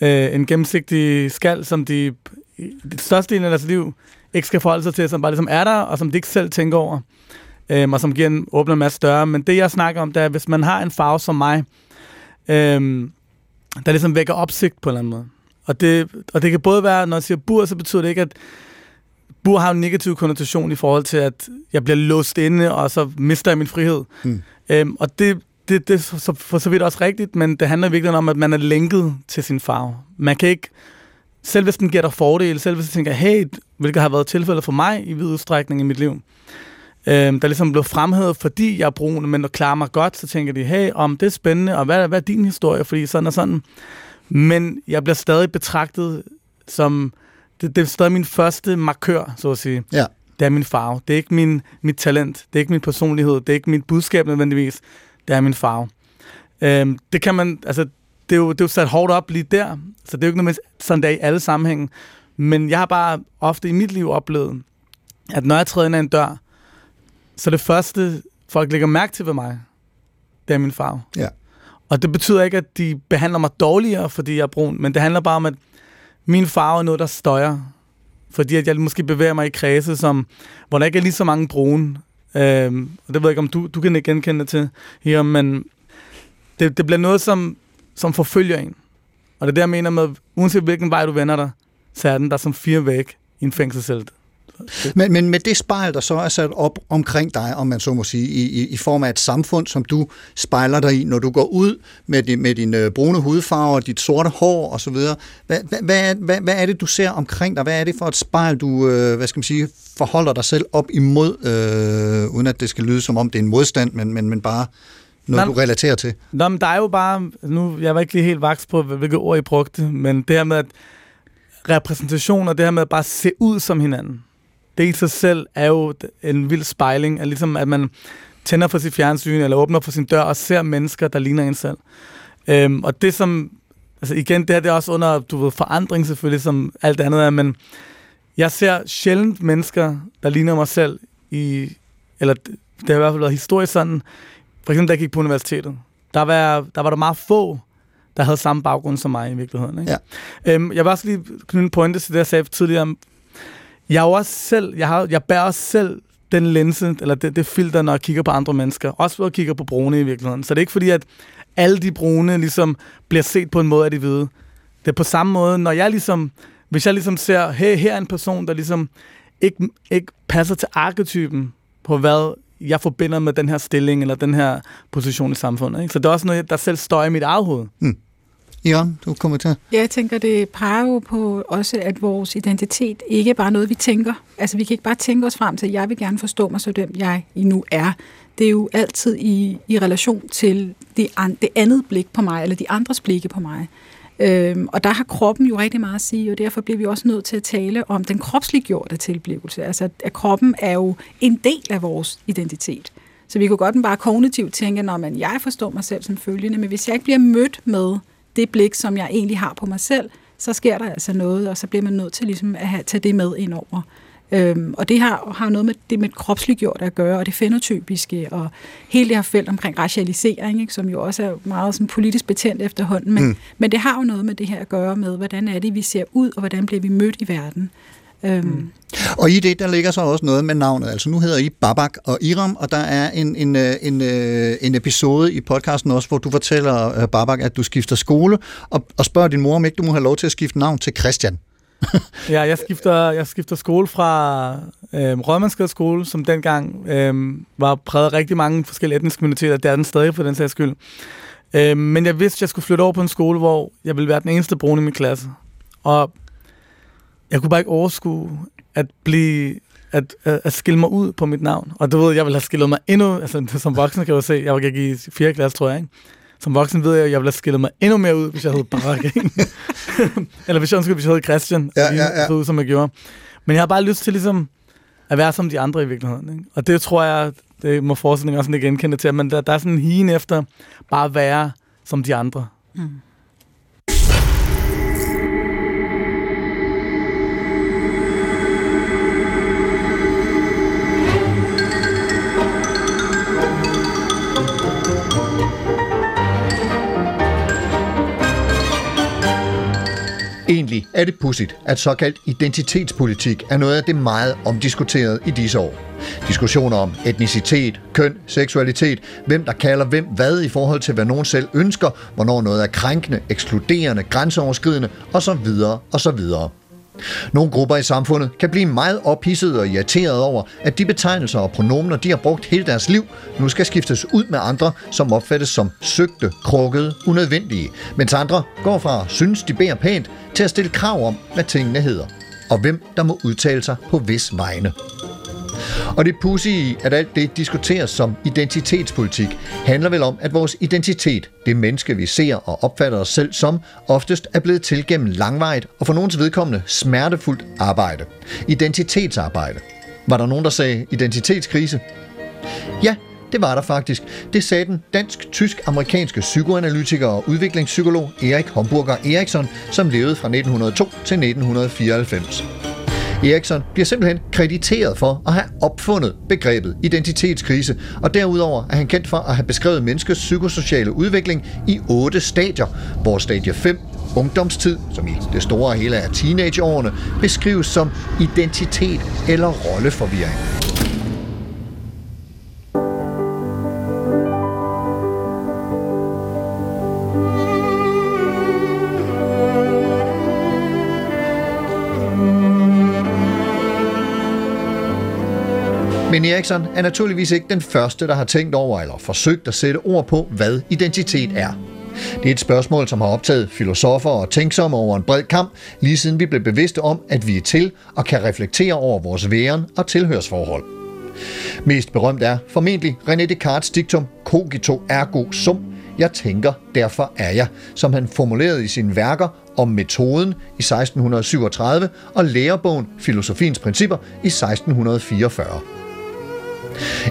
øh, en gennemsigtig skal, som de i det største del af deres liv ikke skal forholde sig til, som bare ligesom er der, og som de ikke selv tænker over, øhm, og som giver en, åbner en masse døre. Men det, jeg snakker om, det er, hvis man har en farve som mig, øhm, der ligesom vækker opsigt på en eller anden måde. Og det, og det kan både være, når jeg siger bur, så betyder det ikke, at bur har en negativ konnotation i forhold til, at jeg bliver låst inde, og så mister jeg min frihed. Mm. Øhm, og det, det, det er så, for så vidt også rigtigt, men det handler virkelig om, at man er lænket til sin farve. Man kan ikke, selv hvis den giver dig fordele, selv hvis du tænker, hey, hvilket har været tilfældet for mig i vid udstrækning i mit liv, øhm, der ligesom blev fremhævet, fordi jeg er brun, men klarer mig godt, så tænker de, hey, om det er spændende, og hvad, hvad er din historie, fordi sådan og sådan. Men jeg bliver stadig betragtet som, det, det er stadig min første markør, så at sige. Ja. Det er min farve. Det er ikke min, mit talent. Det er ikke min personlighed. Det er ikke mit budskab nødvendigvis. Det er min farve. Øhm, det kan man, altså, det er, jo, det er jo sat hårdt op lige der, så det er jo ikke noget med, sådan der i alle sammenhænge. Men jeg har bare ofte i mit liv oplevet, at når jeg træder ind ad en dør, så det første, folk lægger mærke til ved mig, det er min farve. Ja. Og det betyder ikke, at de behandler mig dårligere, fordi jeg er brun, men det handler bare om, at min farve er noget, der støjer. Fordi at jeg måske bevæger mig i kredse, som, hvor der ikke er lige så mange brune. Øhm, og det ved jeg ikke, om du, du kan ikke genkende det til her, men det, det bliver noget, som, som forfølger en. Og det er det, jeg mener med, uanset hvilken vej du vender dig, så er den der som fire væg i en fængselscelle. Men, men med det spejl, der så er sat op omkring dig, om man så må sige, i, i, i form af et samfund, som du spejler dig i, når du går ud med, din, med din øh, brune hudfarve, dit sorte hår osv., hvad, hvad, hvad, er- hvad, hvad er det, du ser omkring dig? Hvad er det for et spejl, du øh, hvad skal man sige, forholder dig selv op imod, øh, uden at det skal lyde som om det er en modstand, men, men, men bare noget, Nej, du relaterer til? Nå, men der er jo bare... Nu, jeg var ikke lige helt vaks på, hvilke ord I brugte, men det her med, at repræsentation og det her med at bare se ud som hinanden, det i sig selv er jo en vild spejling, af ligesom at man tænder for sit fjernsyn, eller åbner for sin dør og ser mennesker, der ligner en selv. Øhm, og det som... Altså igen, det her det er også under du ved, forandring selvfølgelig, som alt andet er, men jeg ser sjældent mennesker, der ligner mig selv i... Eller det har i hvert fald været historisk sådan, for eksempel, da jeg gik på universitetet, der var, der var der meget få, der havde samme baggrund som mig i virkeligheden. Ikke? Ja. Øhm, jeg vil også lige knytte en pointe til det, jeg sagde tidligere. Jeg, er jo også selv, jeg, har, jeg bærer også selv den linse, eller det, det filter, når jeg kigger på andre mennesker. Også når jeg kigger på brune i virkeligheden. Så det er ikke fordi, at alle de brune ligesom bliver set på en måde af de hvide. Det er på samme måde, når jeg ligesom, hvis jeg ligesom ser, hey, her er en person, der ligesom ikke, ikke passer til arketypen på, hvad jeg forbinder med den her stilling, eller den her position i samfundet. Ikke? Så det er også noget, der selv står i mit eget hoved. Mm. Ja, du kommer til. Ja, jeg tænker, det peger jo på også, at vores identitet ikke er bare noget, vi tænker. Altså, vi kan ikke bare tænke os frem til, at jeg vil gerne forstå mig som dem, jeg nu er. Det er jo altid i, i relation til det, an, det andet blik på mig, eller de andres blikke på mig. Øhm, og der har kroppen jo rigtig meget at sige, og derfor bliver vi også nødt til at tale om den kropsliggjorte tilblivelse. Altså, at kroppen er jo en del af vores identitet. Så vi kunne godt bare kognitivt tænke, når man, jeg forstår mig selv som følgende, men hvis jeg ikke bliver mødt med det blik, som jeg egentlig har på mig selv, så sker der altså noget, og så bliver man nødt til ligesom at have, tage det med ind over. Øhm, og det har, har noget med det med kropsliggjort at gøre, og det fenotypiske, og hele det her felt omkring racialisering, ikke, som jo også er meget sådan, politisk betændt efterhånden. Men, mm. men det har jo noget med det her at gøre med, hvordan er det, vi ser ud, og hvordan bliver vi mødt i verden. Øhm, mm. Og i det, der ligger så også noget med navnet. Altså nu hedder I Babak og Iram, og der er en, en, øh, en, øh, en episode i podcasten også, hvor du fortæller øh, Babak, at du skifter skole, og, og spørger din mor, om ikke du må have lov til at skifte navn til Christian. (laughs) ja, jeg skifter, jeg skifter skole fra øh, Rødmandsgade skole, som dengang øh, var præget af rigtig mange forskellige etniske minoriteter. Det er den stadig for den sags skyld. Øh, men jeg vidste, at jeg skulle flytte over på en skole, hvor jeg ville være den eneste brune i min klasse. Og jeg kunne bare ikke overskue at blive at, at, at skille mig ud på mit navn. Og du ved, jeg ville have skillet mig endnu, altså (laughs) som voksen kan jeg jo se, jeg var gik i 4. klasse, tror jeg, ikke? Som voksen ved jeg, at jeg ville have skillet mig endnu mere ud, hvis jeg hed Barack. (laughs) Eller hvis jeg, undskyld, hvis jeg hed Christian, Ja, ja, ja. så ud, som jeg gjorde. Men jeg har bare lyst til ligesom at være som de andre i virkeligheden. Ikke? Og det tror jeg, det må forestillingen også ikke genkende til, men der, der er sådan en hien efter bare at være som de andre. Mm. Egentlig er det pudsigt, at såkaldt identitetspolitik er noget af det meget omdiskuterede i disse år. Diskussioner om etnicitet, køn, seksualitet, hvem der kalder hvem hvad i forhold til, hvad nogen selv ønsker, hvornår noget er krænkende, ekskluderende, grænseoverskridende osv. osv. Nogle grupper i samfundet kan blive meget ophidsede og irriterede over, at de betegnelser og pronomener, de har brugt hele deres liv, nu skal skiftes ud med andre, som opfattes som søgte, krukkede, unødvendige, mens andre går fra at synes, de bærer pænt, til at stille krav om, hvad tingene hedder, og hvem der må udtale sig på vis vegne. Og det pudsige i, at alt det diskuteres som identitetspolitik, handler vel om, at vores identitet, det menneske vi ser og opfatter os selv som, oftest er blevet til gennem langvejt og for nogens vedkommende smertefuldt arbejde. Identitetsarbejde. Var der nogen, der sagde identitetskrise? Ja, det var der faktisk. Det sagde den dansk-tysk-amerikanske psykoanalytiker og udviklingspsykolog Erik Homburger Eriksson, som levede fra 1902 til 1994. Eriksson bliver simpelthen krediteret for at have opfundet begrebet identitetskrise, og derudover er han kendt for at have beskrevet menneskets psykosociale udvikling i otte stadier, hvor stadie 5, ungdomstid, som i det store hele er teenageårene, beskrives som identitet eller rolleforvirring. Men Eriksson er naturligvis ikke den første, der har tænkt over eller forsøgt at sætte ord på, hvad identitet er. Det er et spørgsmål, som har optaget filosofer og tænksomme over en bred kamp, lige siden vi blev bevidste om, at vi er til og kan reflektere over vores væren og tilhørsforhold. Mest berømt er formentlig René Descartes' diktum Cogito ergo sum, jeg tænker, derfor er jeg, som han formulerede i sine værker om metoden i 1637 og lærebogen Filosofiens Principper i 1644.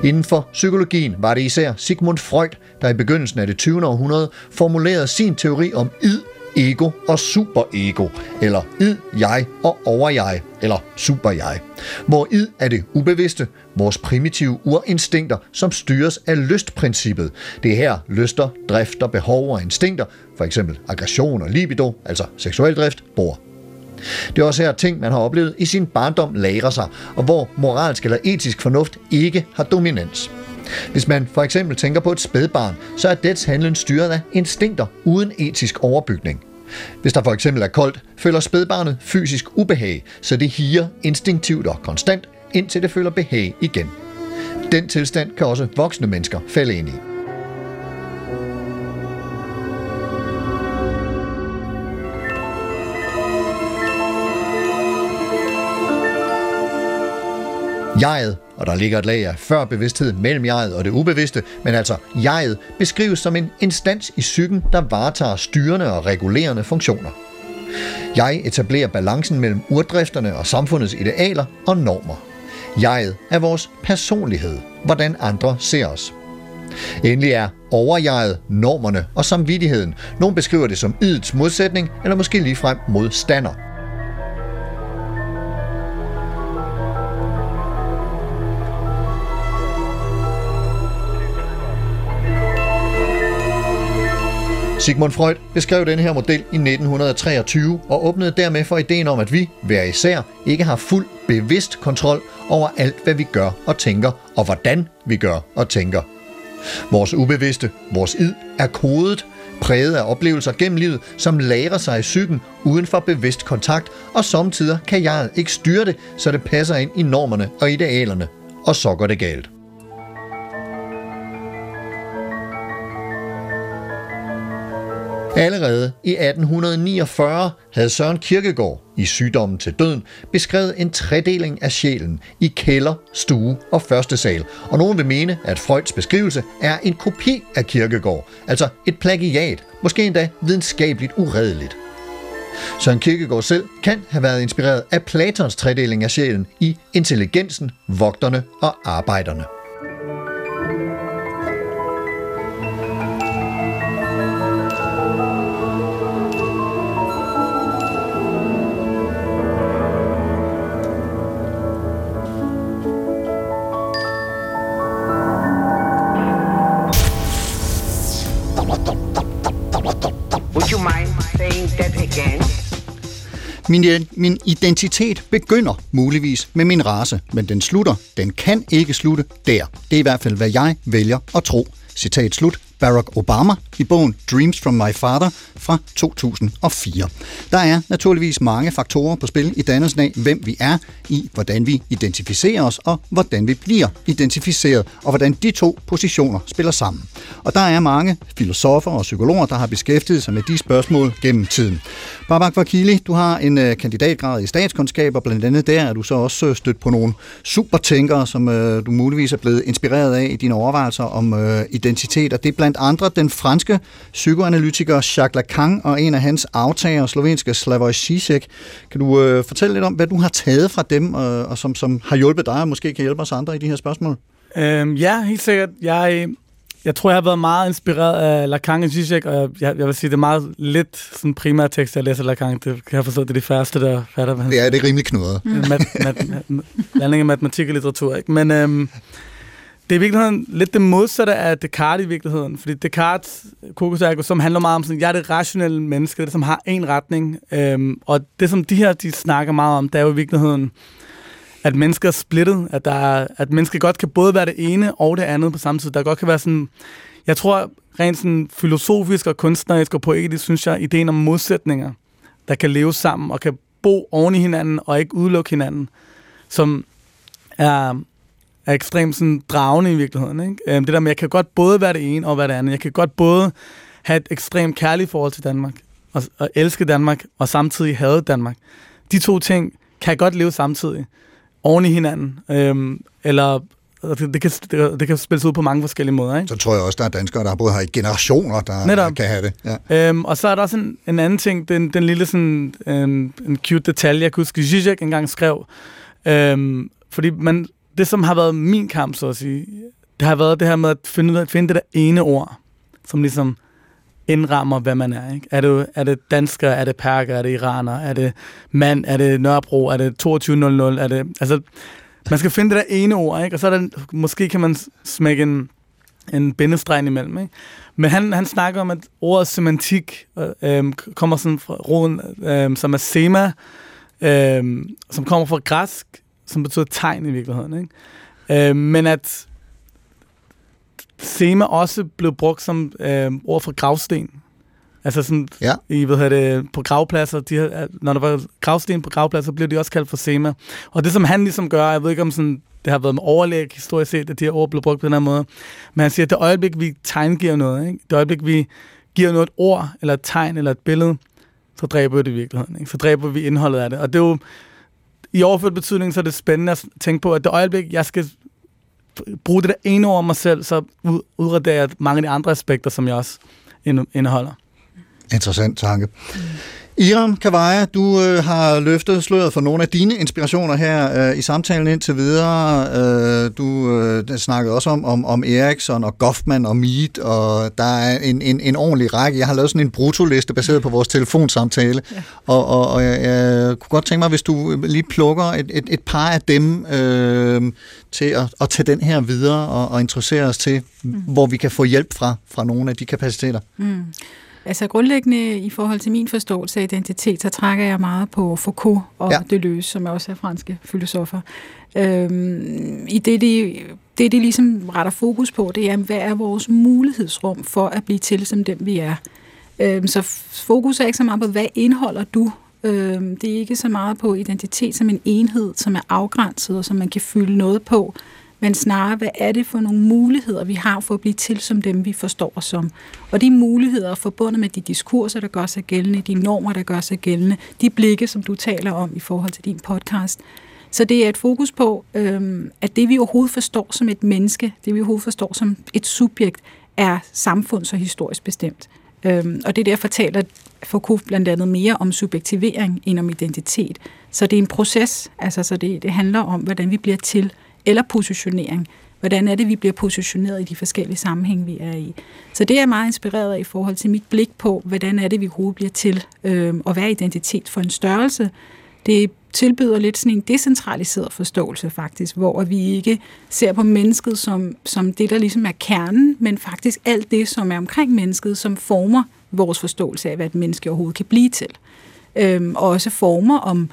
Inden for psykologien var det især Sigmund Freud, der i begyndelsen af det 20. århundrede formulerede sin teori om id, ego og superego, eller id, jeg og overjeg, eller superjeg. Hvor id er det ubevidste, vores primitive urinstinkter, som styres af lystprincippet. Det er her lyster, drifter, behov og instinkter, for eksempel aggression og libido, altså seksuel drift, bor. Det er også her ting, man har oplevet i sin barndom lagrer sig, og hvor moralsk eller etisk fornuft ikke har dominans. Hvis man for eksempel tænker på et spædbarn, så er dets handlen styret af instinkter uden etisk overbygning. Hvis der for eksempel er koldt, føler spædbarnet fysisk ubehag, så det higer instinktivt og konstant, indtil det føler behag igen. Den tilstand kan også voksne mennesker falde ind i. Jeget, og der ligger et lag af før bevidsthed mellem jeget og det ubevidste, men altså jeget beskrives som en instans i psyken, der varetager styrende og regulerende funktioner. Jeg etablerer balancen mellem urdrifterne og samfundets idealer og normer. Jeget er vores personlighed, hvordan andre ser os. Endelig er overjeget, normerne og samvittigheden. Nogle beskriver det som ydets modsætning, eller måske ligefrem modstander. Sigmund Freud beskrev den her model i 1923 og åbnede dermed for ideen om, at vi, hver især, ikke har fuld bevidst kontrol over alt, hvad vi gør og tænker, og hvordan vi gør og tænker. Vores ubevidste, vores id, er kodet, præget af oplevelser gennem livet, som lagrer sig i psyken uden for bevidst kontakt, og samtidig kan jeg ikke styre det, så det passer ind i normerne og idealerne, og så går det galt. Allerede i 1849 havde Søren Kierkegaard i Sygdommen til døden beskrevet en tredeling af sjælen i kælder, stue og første sal. Og nogen vil mene, at Freuds beskrivelse er en kopi af Kierkegaard, altså et plagiat, måske endda videnskabeligt uredeligt. Søren Kierkegaard selv kan have været inspireret af Platons tredeling af sjælen i intelligensen, vogterne og arbejderne. Min, øh, min identitet begynder muligvis med min race, men den slutter. Den kan ikke slutte der. Det er i hvert fald, hvad jeg vælger at tro. Citat slut. Barack Obama i bogen Dreams from My Father fra 2004. Der er naturligvis mange faktorer på spil i dannelsen af, hvem vi er, i hvordan vi identificerer os, og hvordan vi bliver identificeret, og hvordan de to positioner spiller sammen. Og der er mange filosofer og psykologer, der har beskæftiget sig med de spørgsmål gennem tiden. Babak Vakili, du har en øh, kandidatgrad i statskundskab, og blandt andet der er du så også øh, stødt på nogle supertænkere, som øh, du muligvis er blevet inspireret af i dine overvejelser om identitet, og det er blandt andre den franske psykoanalytiker Jacques Lacan og en af hans aftager, slovenske Slavoj Žižek. Kan du uh, fortælle lidt om, hvad du har taget fra dem, uh, og som, som har hjulpet dig, og måske kan hjælpe os andre i de her spørgsmål? Øhm, ja, helt sikkert. Jeg, jeg tror, jeg har været meget inspireret af Lacan og Zizek, og jeg, jeg vil sige, det er meget lidt sådan primære tekst, jeg læser Lacan. Det kan jeg forstå, det er de første, der fatter. Ja, det er rimelig knudret. mat, mat, mat, landing af matematik og litteratur. Ikke? Men øhm, det er i virkeligheden lidt det modsatte af Descartes i virkeligheden. Fordi Descartes, Kokos Ergo, som handler meget om, sådan, jeg er det rationelle menneske, det som har en retning. Øhm, og det, som de her de snakker meget om, det er jo i virkeligheden, at mennesker er splittet, at, der er, at mennesker godt kan både være det ene og det andet på samme tid. Der godt kan være sådan, jeg tror rent sådan filosofisk og kunstnerisk og poetisk, synes jeg, ideen om modsætninger, der kan leve sammen og kan bo oven i hinanden og ikke udelukke hinanden, som er, er ekstremt sådan dragende i virkeligheden. Ikke? Øhm, Det der med, jeg kan godt både være det ene og være det andet. Jeg kan godt både have et ekstremt kærligt forhold til Danmark og, og elske Danmark og samtidig hade Danmark. De to ting kan jeg godt leve samtidig oven i hinanden. Øhm, eller det, det, kan, det, det kan spilles ud på mange forskellige måder. Ikke? Så tror jeg også, der er danskere, der har både har i generationer, der Netop. kan have det. Ja. Øhm, og så er der også en, en anden ting, den, den lille sådan, øhm, en cute detalje, jeg kan huske, Zizek engang skrev. Øhm, fordi man, det, som har været min kamp, så at sige, det har været det her med at finde, at finde det der ene ord, som ligesom indrammer, hvad man er. Ikke? Er, det, er det dansker, er det perker, er det iraner, er det mand, er det Nørrebro, er det 2200, er det... Altså, man skal finde det der ene ord, ikke? og så er der, måske kan man smække en, en bindestreg imellem. Ikke? Men han, han snakker om, at ordet semantik øh, øh, kommer sådan fra roden, øh, som er sema, øh, som kommer fra græsk, som betyder tegn i virkeligheden. Ikke? Øh, men at sema også blev brugt som øh, ord for gravsten. Altså sådan, Ja. i, hvad hedder det, på gravpladser, de, når der var gravsten på gravpladser, blev de også kaldt for sema. Og det, som han ligesom gør, jeg ved ikke om sådan, det har været med overlæg historisk set, at de her ord blev brugt på den her måde, men han siger, at det øjeblik, vi tegngiver noget, ikke? det øjeblik, vi giver noget et ord, eller et tegn, eller et billede, så dræber vi det i virkeligheden. Ikke? Så dræber vi indholdet af det. Og det er jo, i overført betydning, så er det spændende at tænke på, at det øjeblik, jeg skal bruge det der ene over mig selv, så ud- udraderer jeg mange af de andre aspekter, som jeg også indeholder. Interessant tanke. Iram Kavaja, du øh, har løftet sløret for nogle af dine inspirationer her øh, i samtalen indtil videre. Øh, du øh, snakkede også om, om, om Eriksson og Goffman og Mead, og der er en, en, en ordentlig række. Jeg har lavet sådan en brutoliste baseret på vores telefonsamtale, ja. og, og, og jeg, jeg kunne godt tænke mig, hvis du lige plukker et, et, et par af dem øh, til at, at tage den her videre og, og interessere os til, mm. hvor vi kan få hjælp fra, fra nogle af de kapaciteter. Mm. Altså grundlæggende i forhold til min forståelse af identitet, så trækker jeg meget på Foucault og Ja. Deleuze, som er også er franske filosofer. Øhm, I det, de, det, de ligesom retter fokus på, det er, hvad er vores mulighedsrum for at blive til som dem, vi er. Øhm, så fokus er ikke så meget på, hvad indeholder du? Øhm, det er ikke så meget på identitet som en enhed, som er afgrænset og som man kan fylde noget på, men snarere, hvad er det for nogle muligheder, vi har for at blive til som dem, vi forstår os som. Og de muligheder er forbundet med de diskurser, der gør sig gældende, de normer, der gør sig gældende, de blikke, som du taler om i forhold til din podcast. Så det er et fokus på, øhm, at det vi overhovedet forstår som et menneske, det vi overhovedet forstår som et subjekt, er samfunds- og historisk bestemt. Øhm, og det er derfor taler Foucault blandt andet mere om subjektivering end om identitet. Så det er en proces, altså så det, det handler om, hvordan vi bliver til, eller positionering. Hvordan er det, vi bliver positioneret i de forskellige sammenhænge, vi er i. Så det er jeg meget inspireret af i forhold til mit blik på, hvordan er det, vi overhovedet bliver til, øh, og hvad er identitet for en størrelse. Det tilbyder lidt sådan en decentraliseret forståelse faktisk, hvor vi ikke ser på mennesket som, som det, der ligesom er kernen, men faktisk alt det, som er omkring mennesket, som former vores forståelse af, hvad et menneske overhovedet kan blive til. Øhm, og også former om,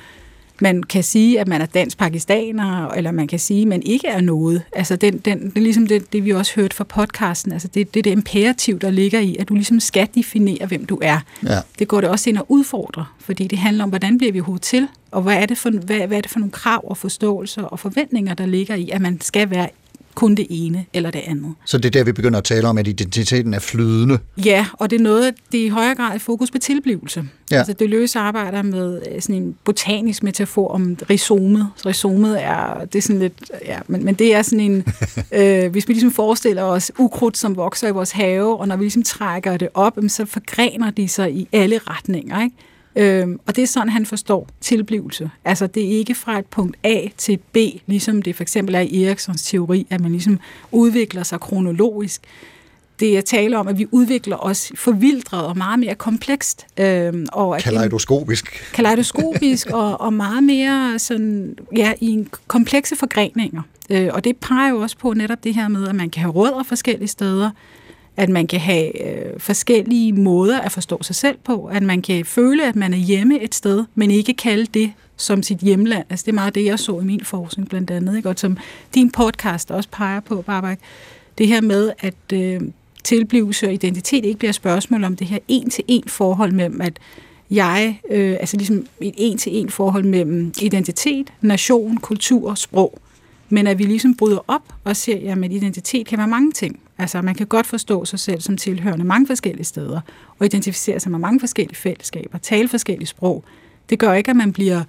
man kan sige, at man er dansk pakistaner, eller man kan sige, at man ikke er noget. Altså den, den, det er ligesom det, det, vi også hørte fra podcasten. Altså det, det er det imperativ, der ligger i, at du ligesom skal definere, hvem du er. Ja. Det går det også ind og udfordrer, fordi det handler om, hvordan bliver vi overhovedet til, og hvad er, det for, hvad, hvad er det for nogle krav og forståelser og forventninger, der ligger i, at man skal være kun det ene eller det andet. Så det er der, vi begynder at tale om, at identiteten er flydende. Ja, og det er noget, det er i højere grad et fokus på tilblivelse. Ja. Altså Deleuze arbejder med øh, sådan en botanisk metafor om rhizomet. Så rhizomet er, det er sådan lidt, ja, men, men det er sådan en, (laughs) øh, hvis vi ligesom forestiller os ukrudt, som vokser i vores have, og når vi ligesom trækker det op, så forgrener de sig i alle retninger, ikke? Øhm, og det er sådan, han forstår tilblivelse. Altså, det er ikke fra et punkt A til B, ligesom det for eksempel er i Eriksons teori, at man ligesom udvikler sig kronologisk. Det er tale om, at vi udvikler os forvildret og meget mere komplekst. Øhm, og Kaleidoskopisk. kaleidoskopisk og, og meget mere sådan, ja, i en komplekse forgreninger. Øh, og det peger jo også på netop det her med, at man kan have rødder forskellige steder, at man kan have øh, forskellige måder at forstå sig selv på, at man kan føle, at man er hjemme et sted, men ikke kalde det som sit hjemland. Altså det er meget det, jeg så i min forskning blandt andet, ikke? og som din podcast også peger på, Barbara, Det her med, at øh, tilblivelse og identitet ikke bliver et spørgsmål om det her en-til-en forhold mellem, at jeg, øh, altså ligesom et en-til-en forhold mellem identitet, nation, kultur og sprog. Men at vi ligesom bryder op og ser, at identitet kan være mange ting. Altså man kan godt forstå sig selv som tilhørende mange forskellige steder, og identificere sig med mange forskellige fællesskaber, tale forskellige sprog. Det gør ikke, at man bliver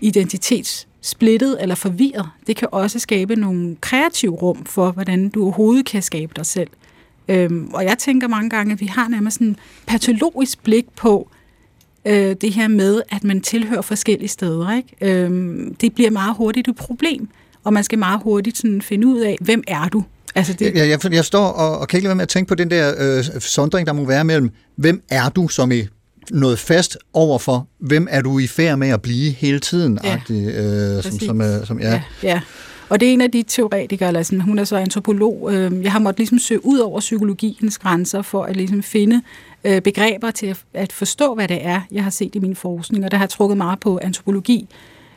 identitetssplittet eller forvirret. Det kan også skabe nogle kreative rum for, hvordan du overhovedet kan skabe dig selv. Øhm, og jeg tænker mange gange, at vi har nærmest sådan en patologisk blik på øh, det her med, at man tilhører forskellige steder. Ikke? Øhm, det bliver meget hurtigt et problem, og man skal meget hurtigt sådan finde ud af, hvem er du? Altså det, Jeg, jeg, jeg står og, og kan ikke lade være med at tænke på den der øh, sondring, der må være mellem, hvem er du som i noget fast overfor, hvem er du i færd med at blive hele tiden? Ja. agtig, øh, som, som, øh, som, ja. Ja, ja. Og det er en af de teoretikere, eller sådan, hun er så antropolog. Øh, jeg har måttet ligesom søge ud over psykologiens grænser for at ligesom finde øh, begreber til at, at forstå, hvad det er, jeg har set i min forskning. Og der har jeg trukket meget på antropologi,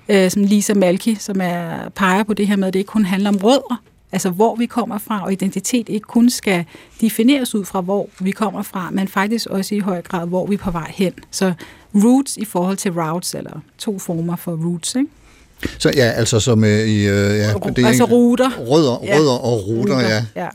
øh, som Lisa Malki, som er peger på det her med, at det ikke kun handler om rødder, altså hvor vi kommer fra, og identitet ikke kun skal defineres ud fra, hvor vi kommer fra, men faktisk også i høj grad, hvor vi er på vej hen. Så roots i forhold til routes, eller to former for roots, ikke? Så ja, altså som øh, i... Øh, ja, det er altså ruter. Rødder, Ja. rødder og ruter, ja. ja.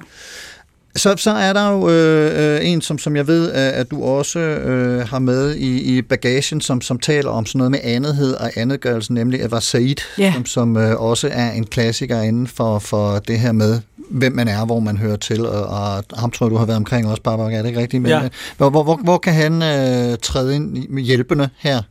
Så, så er der jo øh, øh, en, som, som jeg ved, at, du også øh, har med i, i bagagen, som, som taler om sådan noget med andethed og andetgørelse, nemlig Eva Said, Ja. som, som, øh, også er en klassiker inden for, for det her med, hvem man er, hvor man hører til, og, og ham tror du har været omkring også, Barbara, er det ikke rigtigt? Men, Ja. øh, hvor, hvor, hvor, hvor kan han øh, træde ind hjælpende her?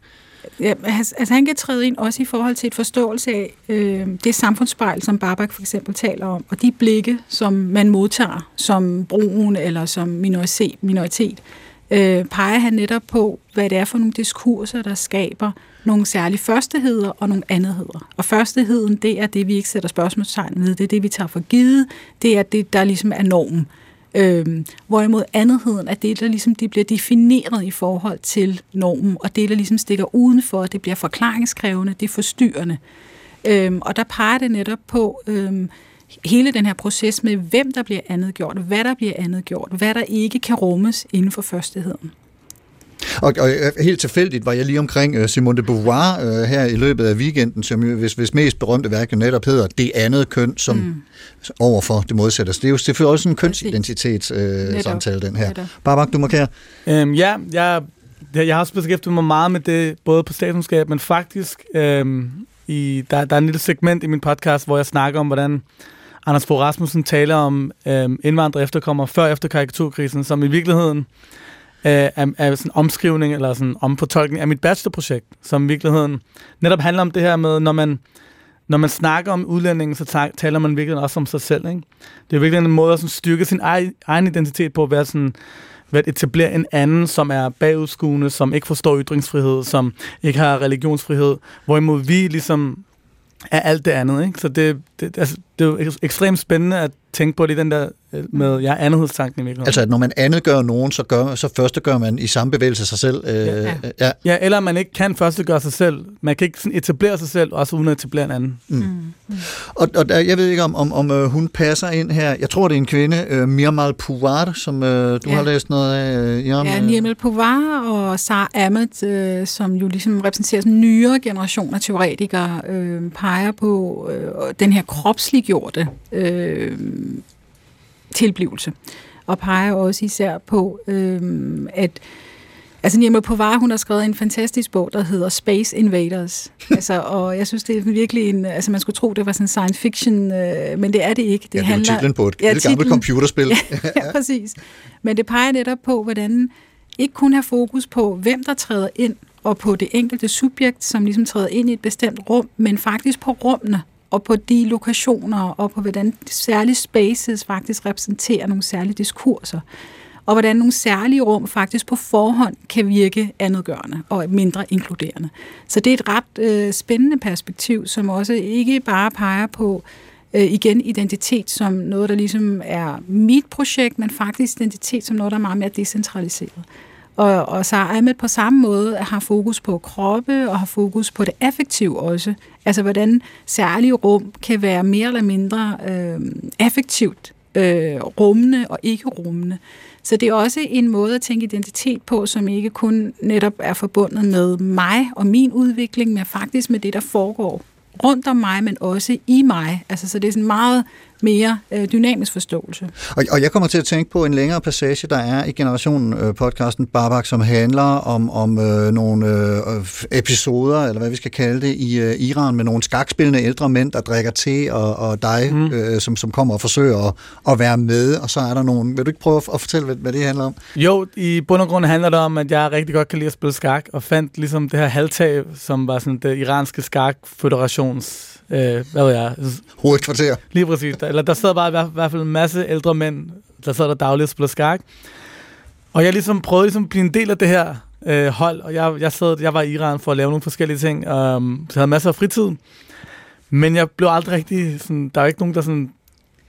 Ja, altså han kan træde ind også i forhold til et forståelse af øh, det samfundsspejl, som Barbak for eksempel taler om, og de blikke, som man modtager som brun eller som minoritet, minoritet øh, peger han netop på, hvad det er for nogle diskurser, der skaber nogle særlige førsteheder og nogle andetheder. Og førsteheden, det er det, vi ikke sætter spørgsmålstegn ved, det er det, vi tager for givet, det er det, der ligesom er normen. Øhm, hvorimod andetheden er det, der ligesom det bliver defineret i forhold til normen, og det, der ligesom stikker udenfor, det bliver forklaringskrævende, det er forstyrrende. Øhm, og der peger det netop på øhm, hele den her proces med, hvem der bliver andet gjort, hvad der bliver andet gjort, hvad der ikke kan rummes inden for førstegheden. Og, og øh, helt tilfældigt var jeg lige omkring uh, Simone de Beauvoir uh, her i løbet af weekenden, som jo, hvis, hvis mest berømte værk jo netop hedder Det andet køn, som mm. overfor det modsatte. Så det er jo selvfølgelig også en kønsidentitetssamtale, uh, samtale, den her. Netop. Barbak, du markerer. Øhm, ja, jeg, jeg, jeg har også beskæftiget mig meget med det, både på statskundskab, men faktisk, øhm, i, der, der er en lille segment i min podcast, hvor jeg snakker om, hvordan Anders Fogh Rasmussen taler om øhm, indvandrere efterkommer før efter karikaturkrisen, som i virkeligheden øh, er, sådan en omskrivning eller sådan omfortolkning af mit bachelorprojekt, som i virkeligheden netop handler om det her med, når man når man snakker om udlændingen, så taler man virkelig også om sig selv. Ikke? Det er virkelig en måde at sådan styrke sin egen, egen identitet på, at være sådan, ved at etablere en anden, som er bagudskuende, som ikke forstår ytringsfrihed, som ikke har religionsfrihed, hvorimod vi ligesom er alt det andet. Ikke? Så det, det, altså, det er jo ek- ekstremt spændende at tænke på det den der øh, med ja, andethedstanken i virkeligheden. Altså, at når man andet gør nogen, så, gør, så første gør man i samme bevægelse sig selv. Øh, Ja. ja. Ja, eller man ikke kan første gøre sig selv. Man kan ikke sådan etablere sig selv, også uden at etablere en anden. Og, og der, jeg ved ikke, om, om, om øh, hun passer ind her. Jeg tror, det er en kvinde, øh, Mirmal Pouar, som øh, du Ja. har læst noget af. Øh, Jørgen, Ja, øh. Nirmal Povar og Sarah Ahmed, øh, som jo ligesom repræsenterer sådan en nyere generation af teoretikere, øh, peger på øh, den her kropsliggjorte øh, tilblivelse. Og peger også især på, øh, at Altså Nirmal Povar, hun har skrevet en fantastisk bog, der hedder Space Invaders. (laughs) altså, og jeg synes, det er virkelig en... Altså, man skulle tro, det var sådan science fiction, øh, men det er det ikke. Det ja, det er jo titlen på et ja, gammelt titlen- computerspil. (laughs) ja, præcis. Men det peger netop på, hvordan ikke kun have fokus på, hvem der træder ind, og på det enkelte subjekt, som ligesom træder ind i et bestemt rum, men faktisk på rummene, og på de lokationer, og på hvordan særlige spaces faktisk repræsenterer nogle særlige diskurser. Og hvordan nogle særlige rum faktisk på forhånd kan virke andetgørende og mindre inkluderende. Så det er et ret øh, spændende perspektiv, som også ikke bare peger på øh, igen identitet som noget, der ligesom er mit projekt, men faktisk identitet som noget, der er meget mere decentraliseret. Og, og så Ahmed på samme måde har fokus på kroppe og har fokus på det affektive også. Altså hvordan særlige rum kan være mere eller mindre øh, affektivt øh, rummende og ikke rummende. Så det er også en måde at tænke identitet på, som ikke kun netop er forbundet med mig og min udvikling, men faktisk med det, der foregår rundt om mig, men også i mig. Altså, så det er sådan meget mere øh, dynamisk forståelse. Og, og jeg kommer til at tænke på en længere passage, der er i Generation-podcasten Barbak, som handler om, om øh, nogle øh, episoder, eller hvad vi skal kalde det, i øh, Iran med nogle skakspillende ældre mænd, der drikker te, og, og dig, mm. øh, som, som kommer og forsøger at, at være med, og så er der nogle... Vil du ikke prøve at, fortælle, hvad, hvad det handler om? Jo, i bund og grund handler det om, at jeg rigtig godt kan lide at spille skak, og fandt ligesom det her halvtag, som var sådan det iranske skakfederations... Øh, hvad ved jeg? Hovedkvarter. Lige præcis. Der, eller der sad bare i hvert, fald en masse ældre mænd, der sad der dagligt og spillede skak. Og jeg ligesom prøvede ligesom at blive en del af det her øh, hold, og jeg, jeg, sad, jeg var i Iran for at lave nogle forskellige ting, um, så jeg havde masser af fritid. Men jeg blev aldrig rigtig sådan, der er ikke nogen, der sådan,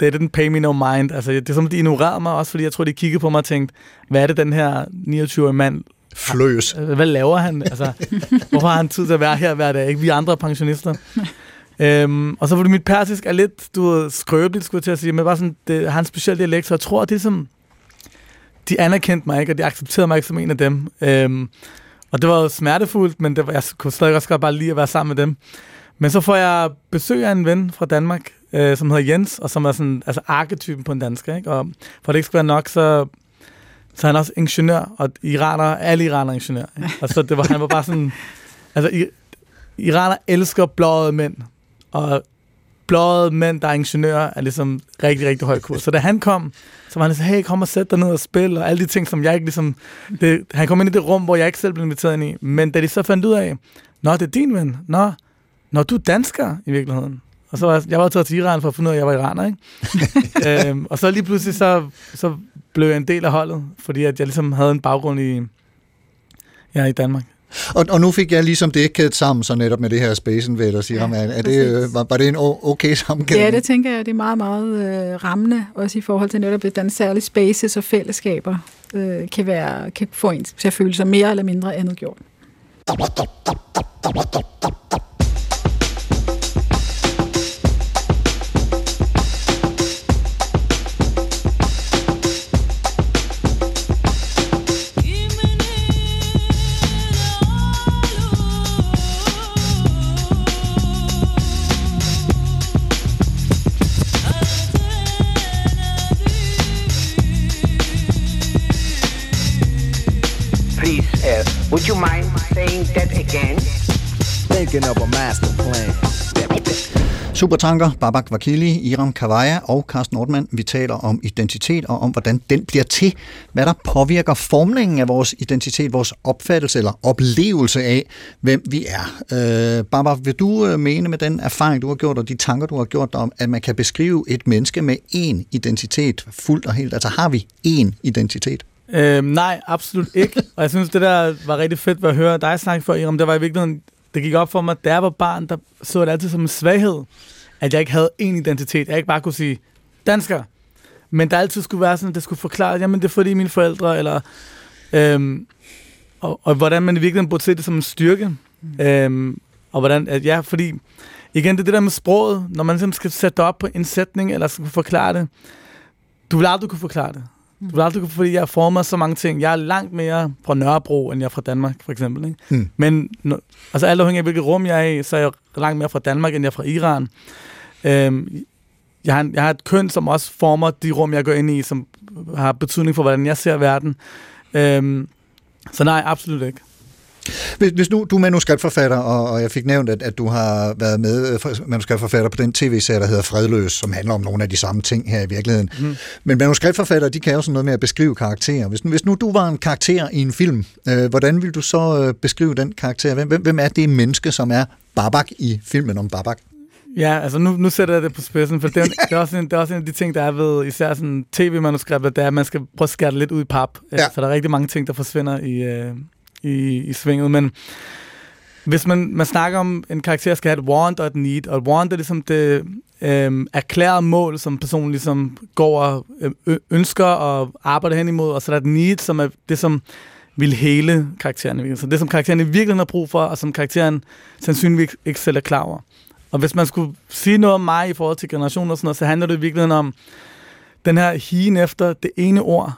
det didn't pay me no mind. Altså, det er som, de ignorerede mig også, fordi jeg tror, de kiggede på mig og tænkte, hvad er det, den her 29-årige mand Fløs. Hvad laver han? Altså, hvorfor har han tid til at være her hver dag? Ikke vi andre er pensionister. Øhm, og så fordi mit persisk er lidt, du ved, skrøbeligt, skulle jeg til at sige, men bare sådan, det har en speciel dialekt, så jeg tror, det er som, de anerkendte mig ikke, og de accepterede mig ikke som en af dem. Øhm, og det var jo smertefuldt, men det var, jeg kunne stadig også godt bare lide at være sammen med dem. Men så får jeg besøg af en ven fra Danmark, øh, som hedder Jens, og som er sådan, altså arketypen på en dansker, ikke? Og for det ikke skal være nok, så, så er han også ingeniør, og iraner, alle iraner er ingeniør. Ikke? Og så det var, han var bare sådan, (laughs) altså i, iraner elsker blåede mænd, og blåede mænd, der er ingeniører, er ligesom rigtig, rigtig høj kurs. Så da han kom, så var han sådan, hey, kom og sæt dig ned og spil, og alle de ting, som jeg ikke ligesom... Det, han kom ind i det rum, hvor jeg ikke selv blev inviteret ind i. Men da de så fandt ud af, nå, det er din ven, nå, nå, du er dansker i virkeligheden. Og så var jeg, jeg var taget til Iran for at finde ud af, at jeg var iraner, ikke? (laughs) øhm, og så lige pludselig, så, så blev jeg en del af holdet, fordi at jeg ligesom havde en baggrund i, ja, i Danmark. Og, og nu fik jeg ligesom det kædet sammen så netop med det her Space Invader, siger ja, er, er det, øh, var, var det en okay sammenkædning? Ja, det tænker jeg, det er meget, meget øh, rammende, også i forhold til netop, hvordan særlige spaces og fællesskaber øh, kan, være, kan få en til at føle sig mere eller mindre andet gjort. Would you mind saying that again? Thinking of a master plan. Supertanker, Babak Vakili, Iram Kavaya og Carsten Nordmann. Vi taler om identitet og om, hvordan den bliver til. Hvad der påvirker formningen af vores identitet, vores opfattelse eller oplevelse af, hvem vi er. Øh, Babak, vil du øh, mene med den erfaring, du har gjort, og de tanker, du har gjort om, at man kan beskrive et menneske med én identitet fuldt og helt? Altså har vi én identitet? Øhm, nej, absolut ikke. Og jeg synes, det der var rigtig fedt at høre dig snakke for, Iram. Det var i virkeligheden, det gik op for mig, da jeg var barn, der så det altid som en svaghed, at jeg ikke havde en identitet. Jeg ikke bare kunne sige, dansker. Men der altid skulle være sådan, at det skulle forklare, jamen det er fordi mine forældre, eller... Øhm, og, og hvordan man i virkeligheden burde se det som en styrke. Mm. Øhm, og hvordan, at, ja, fordi igen, det er det der med sproget, når man ligesom skal sætte op på en sætning, eller skal forklare det, du vil aldrig kunne forklare det. Du vil aldrig fordi jeg har formet så mange ting. Jeg er langt mere fra Nørrebro, end jeg er fra Danmark, for eksempel. Ikke? Mm. Men altså alt afhængig af, hvilket rum jeg er i, så er jeg langt mere fra Danmark, end jeg er fra Iran. Øhm, jeg, har, jeg har et køn, som også former de rum, jeg går ind i, som har betydning for, hvordan jeg ser verden. Øhm, så nej, absolut ikke. Hvis, hvis nu du er manuskriptforfatter, og, og jeg fik nævnt, at, at du har været med øh, for- manuskriptforfatter på den tv-serie, der hedder Fredløs, som handler om nogle af de samme ting her i virkeligheden. Mm. Men manuskriptforfatter, de kan jo sådan noget med at beskrive karakterer. Hvis, nu- hvis nu du var en karakter i en film, øh, hvordan vil du så øh, beskrive den karakter? Hvem, hvem, hvem er det menneske, som er Babak i filmen om Babak? Ja, altså nu, nu sætter jeg det på spidsen, for det er, det, er også en, det er også en af de ting, der er ved især sådan tv-manuskripter, det er, at man skal prøve at skære det lidt ud i pap. Ja. Så der er rigtig mange ting, der forsvinder i, øh, i, i svinget. Men hvis man, man snakker om en karakter, skal have et want og et need, og et want er ligesom det øh, erklærede mål, som personen ligesom går og øh, ønsker og arbejder hen imod, og så er der et need, som er det, som vil hele karakteren. Så det, som karakteren i virkeligheden har brug for, og som karakteren sandsynligvis ikke selv er klar over. Og hvis man skulle sige noget om mig i forhold til generationer og sådan noget, så handler det i virkeligheden om den her higen efter det ene ord,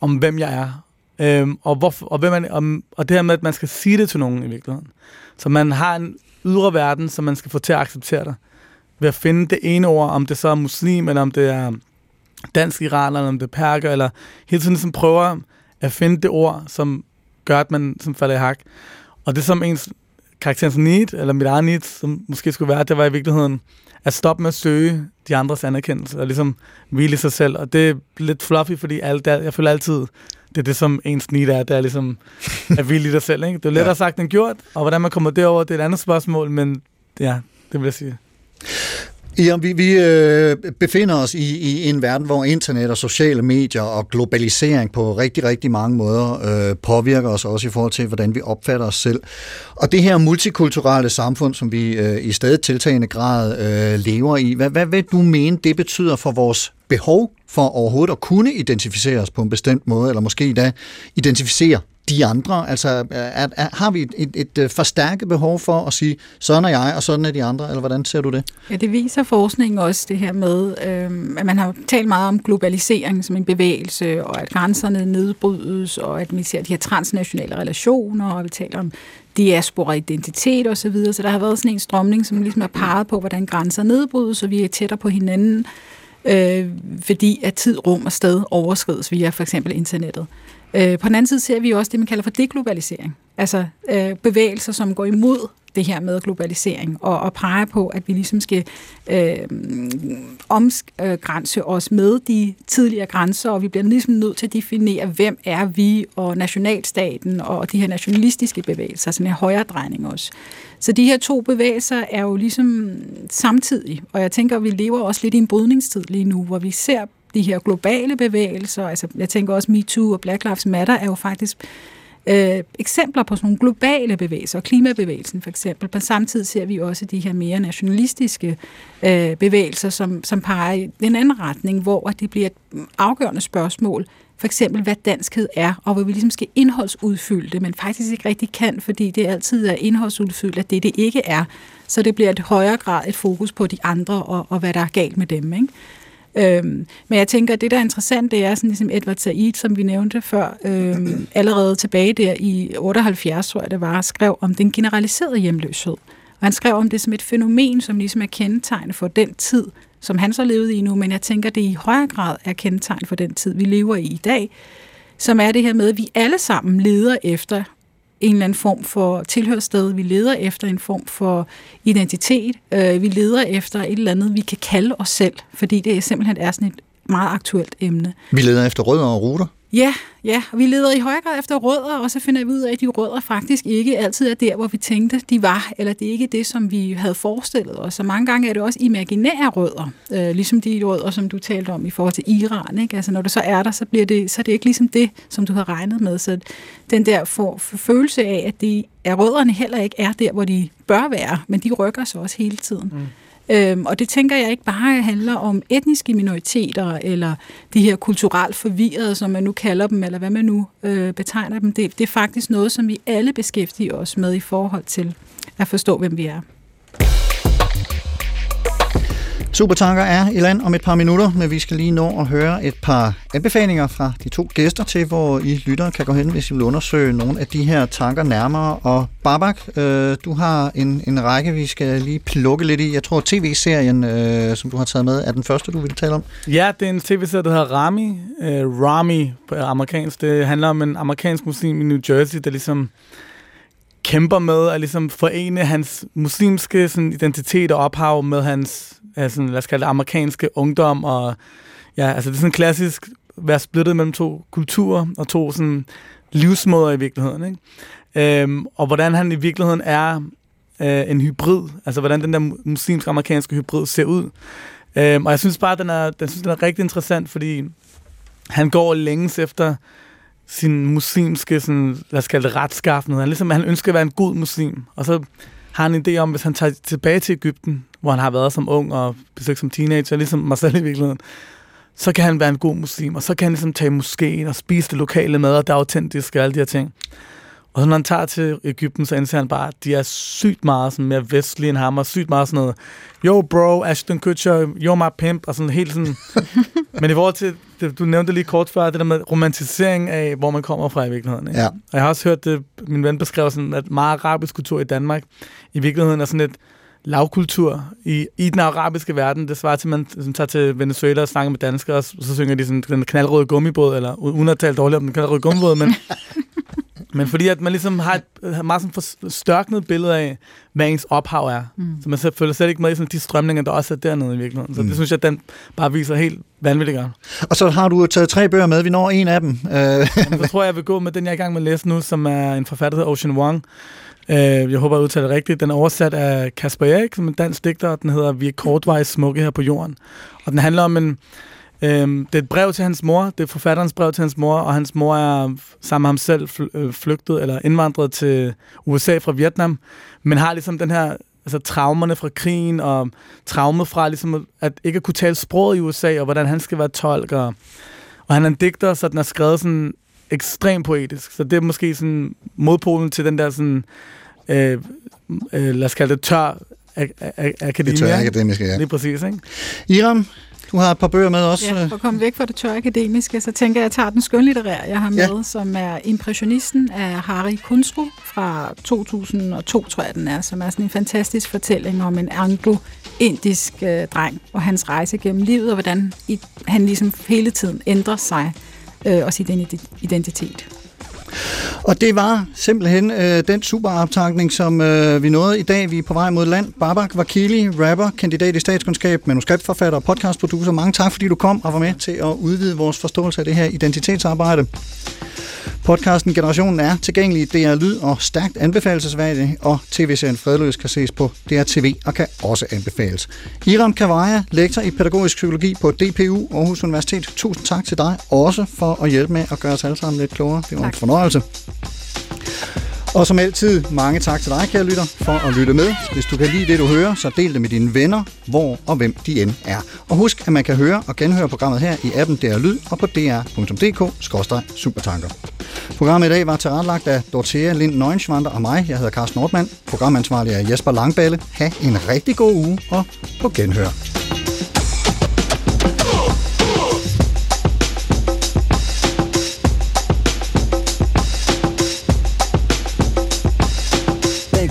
om hvem jeg er. Øhm, og, hvorfor, og, hvem man, og, og det her med, at man skal sige det til nogen i virkeligheden. Så man har en ydre verden, som man skal få til at acceptere dig. Ved at finde det ene ord, om det så er muslim, eller om det er dansk iraner, eller om det er perker, eller hele tiden ligesom prøver at finde det ord, som gør, at man som falder i hak. Og det som ens karakterens need, eller mit eget need, som måske skulle være, det var i virkeligheden at stoppe med at søge de andres anerkendelse, og ligesom hvile sig selv. Og det er lidt fluffy, fordi alt, der, jeg føler altid, det er det, som ens need er, det er ligesom at hvile i dig selv. Ikke? Det er lettere (laughs) Ja. sagt end gjort, og hvordan man kommer derover, det er et andet spørgsmål, men ja, det vil jeg sige. Ja, vi, vi øh, befinder os i, i en verden, hvor internet og sociale medier og globalisering på rigtig, rigtig mange måder øh, påvirker os også i forhold til, hvordan vi opfatter os selv. Og det her multikulturelle samfund, som vi øh, i stadig tiltagende grad øh, lever i, hvad, hvad vil du mene, det betyder for vores behov for overhovedet at kunne identificere os på en bestemt måde, eller måske da identificere de andre? Altså, er, er, har vi et, et, et øh, forstærket behov for at sige, sådan er jeg, og sådan er de andre, eller hvordan ser du det? Ja, det viser forskningen også det her med, øh, at man har talt meget om globalisering som en bevægelse, og at grænserne nedbrydes, og at vi ser de her transnationale relationer, og vi taler om diaspora identitet osv., så, videre. så der har været sådan en strømning, som ligesom er peget på, hvordan grænser nedbrydes, og vi er tættere på hinanden, øh, fordi at tid, rum og sted overskrides via for eksempel internettet. Øh, Øh, på den anden side ser vi også det, man kalder for deglobalisering. Altså øh, bevægelser, som går imod det her med globalisering, og, og peger på, at vi ligesom skal øh, omgrænse os med de tidligere grænser, og vi bliver ligesom nødt til at definere, hvem er vi, og nationalstaten, og de her nationalistiske bevægelser, sådan en højre drejning også. Så de her to bevægelser er jo ligesom samtidig, og jeg tænker, at vi lever også lidt i en brydningstid lige nu, hvor vi ser de her globale bevægelser, altså jeg tænker også MeToo og Black Lives Matter er jo faktisk øh, eksempler på sådan nogle globale bevægelser, klimabevægelsen for eksempel. men samtidig ser vi også de her mere nationalistiske øh, bevægelser, som, som peger i en anden retning, hvor det bliver et afgørende spørgsmål, for eksempel hvad danskhed er, og hvor vi ligesom skal indholdsudfylde det, men faktisk ikke rigtig kan, fordi det altid er indholdsudfyldt, at det det ikke er. Så det bliver et højere grad et fokus på de andre, og, og hvad der er galt med dem. Ikke? Øhm, men jeg tænker, at det, der er interessant, det er sådan ligesom Edward Said, som vi nævnte før, øhm, (clears throat) allerede tilbage der i 78, tror jeg det var, skrev om den generaliserede hjemløshed. Og han skrev om det som et fænomen, som ligesom er kendetegnet for den tid, som han så levede i nu, men jeg tænker, det i højere grad er kendetegn for den tid, vi lever i i dag, som er det her med, at vi alle sammen leder efter en eller anden form for tilhørssted. Vi leder efter en form for identitet. Øh, vi leder efter et eller andet, vi kan kalde os selv, fordi det simpelthen er sådan et meget aktuelt emne. Vi leder efter rødder og ruter? Ja, ja, og vi leder i høj grad efter rødder, og så finder vi ud af, at de rødder faktisk ikke altid er der, hvor vi tænkte, de var, eller det er ikke det, som vi havde forestillet os. Så mange gange er det også imaginære rødder, øh, ligesom de rødder, som du talte om i forhold til Iran. Ikke? Altså når det så er der, så, bliver det, så er det ikke ligesom det, som du har regnet med. Så den der for, for følelse af, at de, at rødderne heller ikke er der, hvor de bør være, men de rykker sig også hele tiden. Mm. Øhm, og det tænker jeg ikke bare handler om etniske minoriteter, eller de her kulturelt forvirrede, som man nu kalder dem, eller hvad man nu øh, betegner dem. Det, det er faktisk noget, som vi alle beskæftiger os med i forhold til at forstå, hvem vi er. Supertanker er i land om et par minutter, men vi skal lige nå at høre et par anbefalinger fra de to gæster til, hvor I lytter kan gå hen, hvis I vil undersøge nogle af de her tanker nærmere. Og Barbak, øh, du har en, en række, vi skal lige plukke lidt i. Jeg tror, tv-serien, øh, som du har taget med, er den første, du vil tale om. Ja, det er en tv-serie, der hedder Rami. Øh, Rami på amerikansk. Det handler om en amerikansk muslim i New Jersey, der ligesom kæmper med at ligesom forene hans muslimske sådan, identitet og ophav med hans af sådan, lad os kalde det, amerikanske ungdom, og ja, altså det er sådan klassisk være splittet mellem to kulturer og to sådan livsmåder i virkeligheden, ikke? Øhm, og hvordan han i virkeligheden er øh, en hybrid, altså hvordan den der muslimsk-amerikanske hybrid ser ud. Øhm, og jeg synes bare, den er, den, synes, den er rigtig interessant, fordi han går længes efter sin muslimske, sådan, lad os kalde det, retskaffenhed. Han, ligesom, han ønsker at være en god muslim, og så har han en idé om, hvis han tager tilbage til Ægypten, hvor han har været som ung og besøgt som teenager, ligesom mig selv i virkeligheden, så kan han være en god muslim, og så kan han ligesom tage moskeen og spise det lokale mad, og det er autentisk og alle de her ting. Og så når han tager til Ægypten, så indser han bare, at de er sygt meget sådan mere vestlige end ham, og sygt meget sådan noget, yo bro, Ashton Kutcher, you're my pimp, og sådan helt sådan. (laughs) Men i forhold til, det, du nævnte lige kort før, det der med romantisering af, hvor man kommer fra i virkeligheden. Ikke? Ja. Og jeg har også hørt det, min ven beskrev sådan, at meget arabisk kultur i Danmark, i virkeligheden er sådan et, lavkultur i, i den arabiske verden. Det svarer til, at man som tager til Venezuela og snakker med danskere, og så synger de sådan den knaldrøde gummibåd, eller uden at tale dårligt om den knaldrøde gummibåd, men, (laughs) men fordi at man ligesom har et har meget sådan forstørknet billede af, hvad ens ophav er. Mm. Så man føler slet ikke med i sådan de strømninger, der også er dernede i virkeligheden. Så mm. det synes jeg, at den bare viser helt vanvittigt godt. Og så har du taget tre bøger med. Vi når en af dem. Jamen, så tror jeg, jeg vil gå med den, jeg er i gang med at læse nu, som er en forfatter, der hedder Ocean Wong, Øh, jeg håber, jeg udtaler det rigtigt. Den er oversat af Kasper Erik, som er en dansk digter, og den hedder Vi er kortvejs smukke her på jorden. Og den handler om en... Øh, det er et brev til hans mor. Det er forfatterens brev til hans mor, og hans mor er sammen med ham selv øh, flygtet eller indvandret til USA fra Vietnam, men har ligesom den her altså traumerne fra krigen, og traumet fra ligesom at ikke at kunne tale sproget i USA, og hvordan han skal være tolk, og, og han er en digter, så den er skrevet sådan ekstremt poetisk. Så det er måske sådan modpolen til den der sådan, øh, øh, lad os kalde det tør akademia. Det tør akademiske, ja. Lige præcis, ikke? Iram, du har et par bøger med også. Ja, for at komme væk fra det tør akademiske, så tænker jeg, at jeg tager den skønlitterære, jeg har med, ja. som er Impressionisten af Harry Kunstru fra 2002, tror jeg den er, som er sådan en fantastisk fortælling om en anglo-indisk øh, dreng og hans rejse gennem livet, og hvordan i, han ligesom hele tiden ændrer sig øh, og sin identitet. Og det var simpelthen øh, den superoptagning, som øh, vi nåede i dag. Vi er på vej mod land. Babak Vakili, rapper, kandidat i statskundskab, manuskriptforfatter og podcastproducer. Mange tak, fordi du kom og var med til at udvide vores forståelse af det her identitetsarbejde. Podcasten Generationen er tilgængelig i DR Lyd og stærkt anbefalesværdig, og tv-serien Fredløs kan ses på DRTV og kan også anbefales. Iram Kavaja, lektor i pædagogisk psykologi på DPU Aarhus Universitet. Tusind tak til dig også for at hjælpe med at gøre os alle sammen lidt klogere. Det var tak. en fornøjelse. Og som altid, mange tak til dig, kære lytter, for at lytte med. Hvis du kan lide det, du hører, så del det med dine venner, hvor og hvem de end er. Og husk, at man kan høre og genhøre programmet her i appen DR Lyd og på dr.dk-supertanker. Programmet i dag var tilrettelagt af Dorthea Lind Neuenschwander og mig. Jeg hedder Carsten Nordmann. Programansvarlig er Jesper Langballe. Ha' en rigtig god uge og på genhør.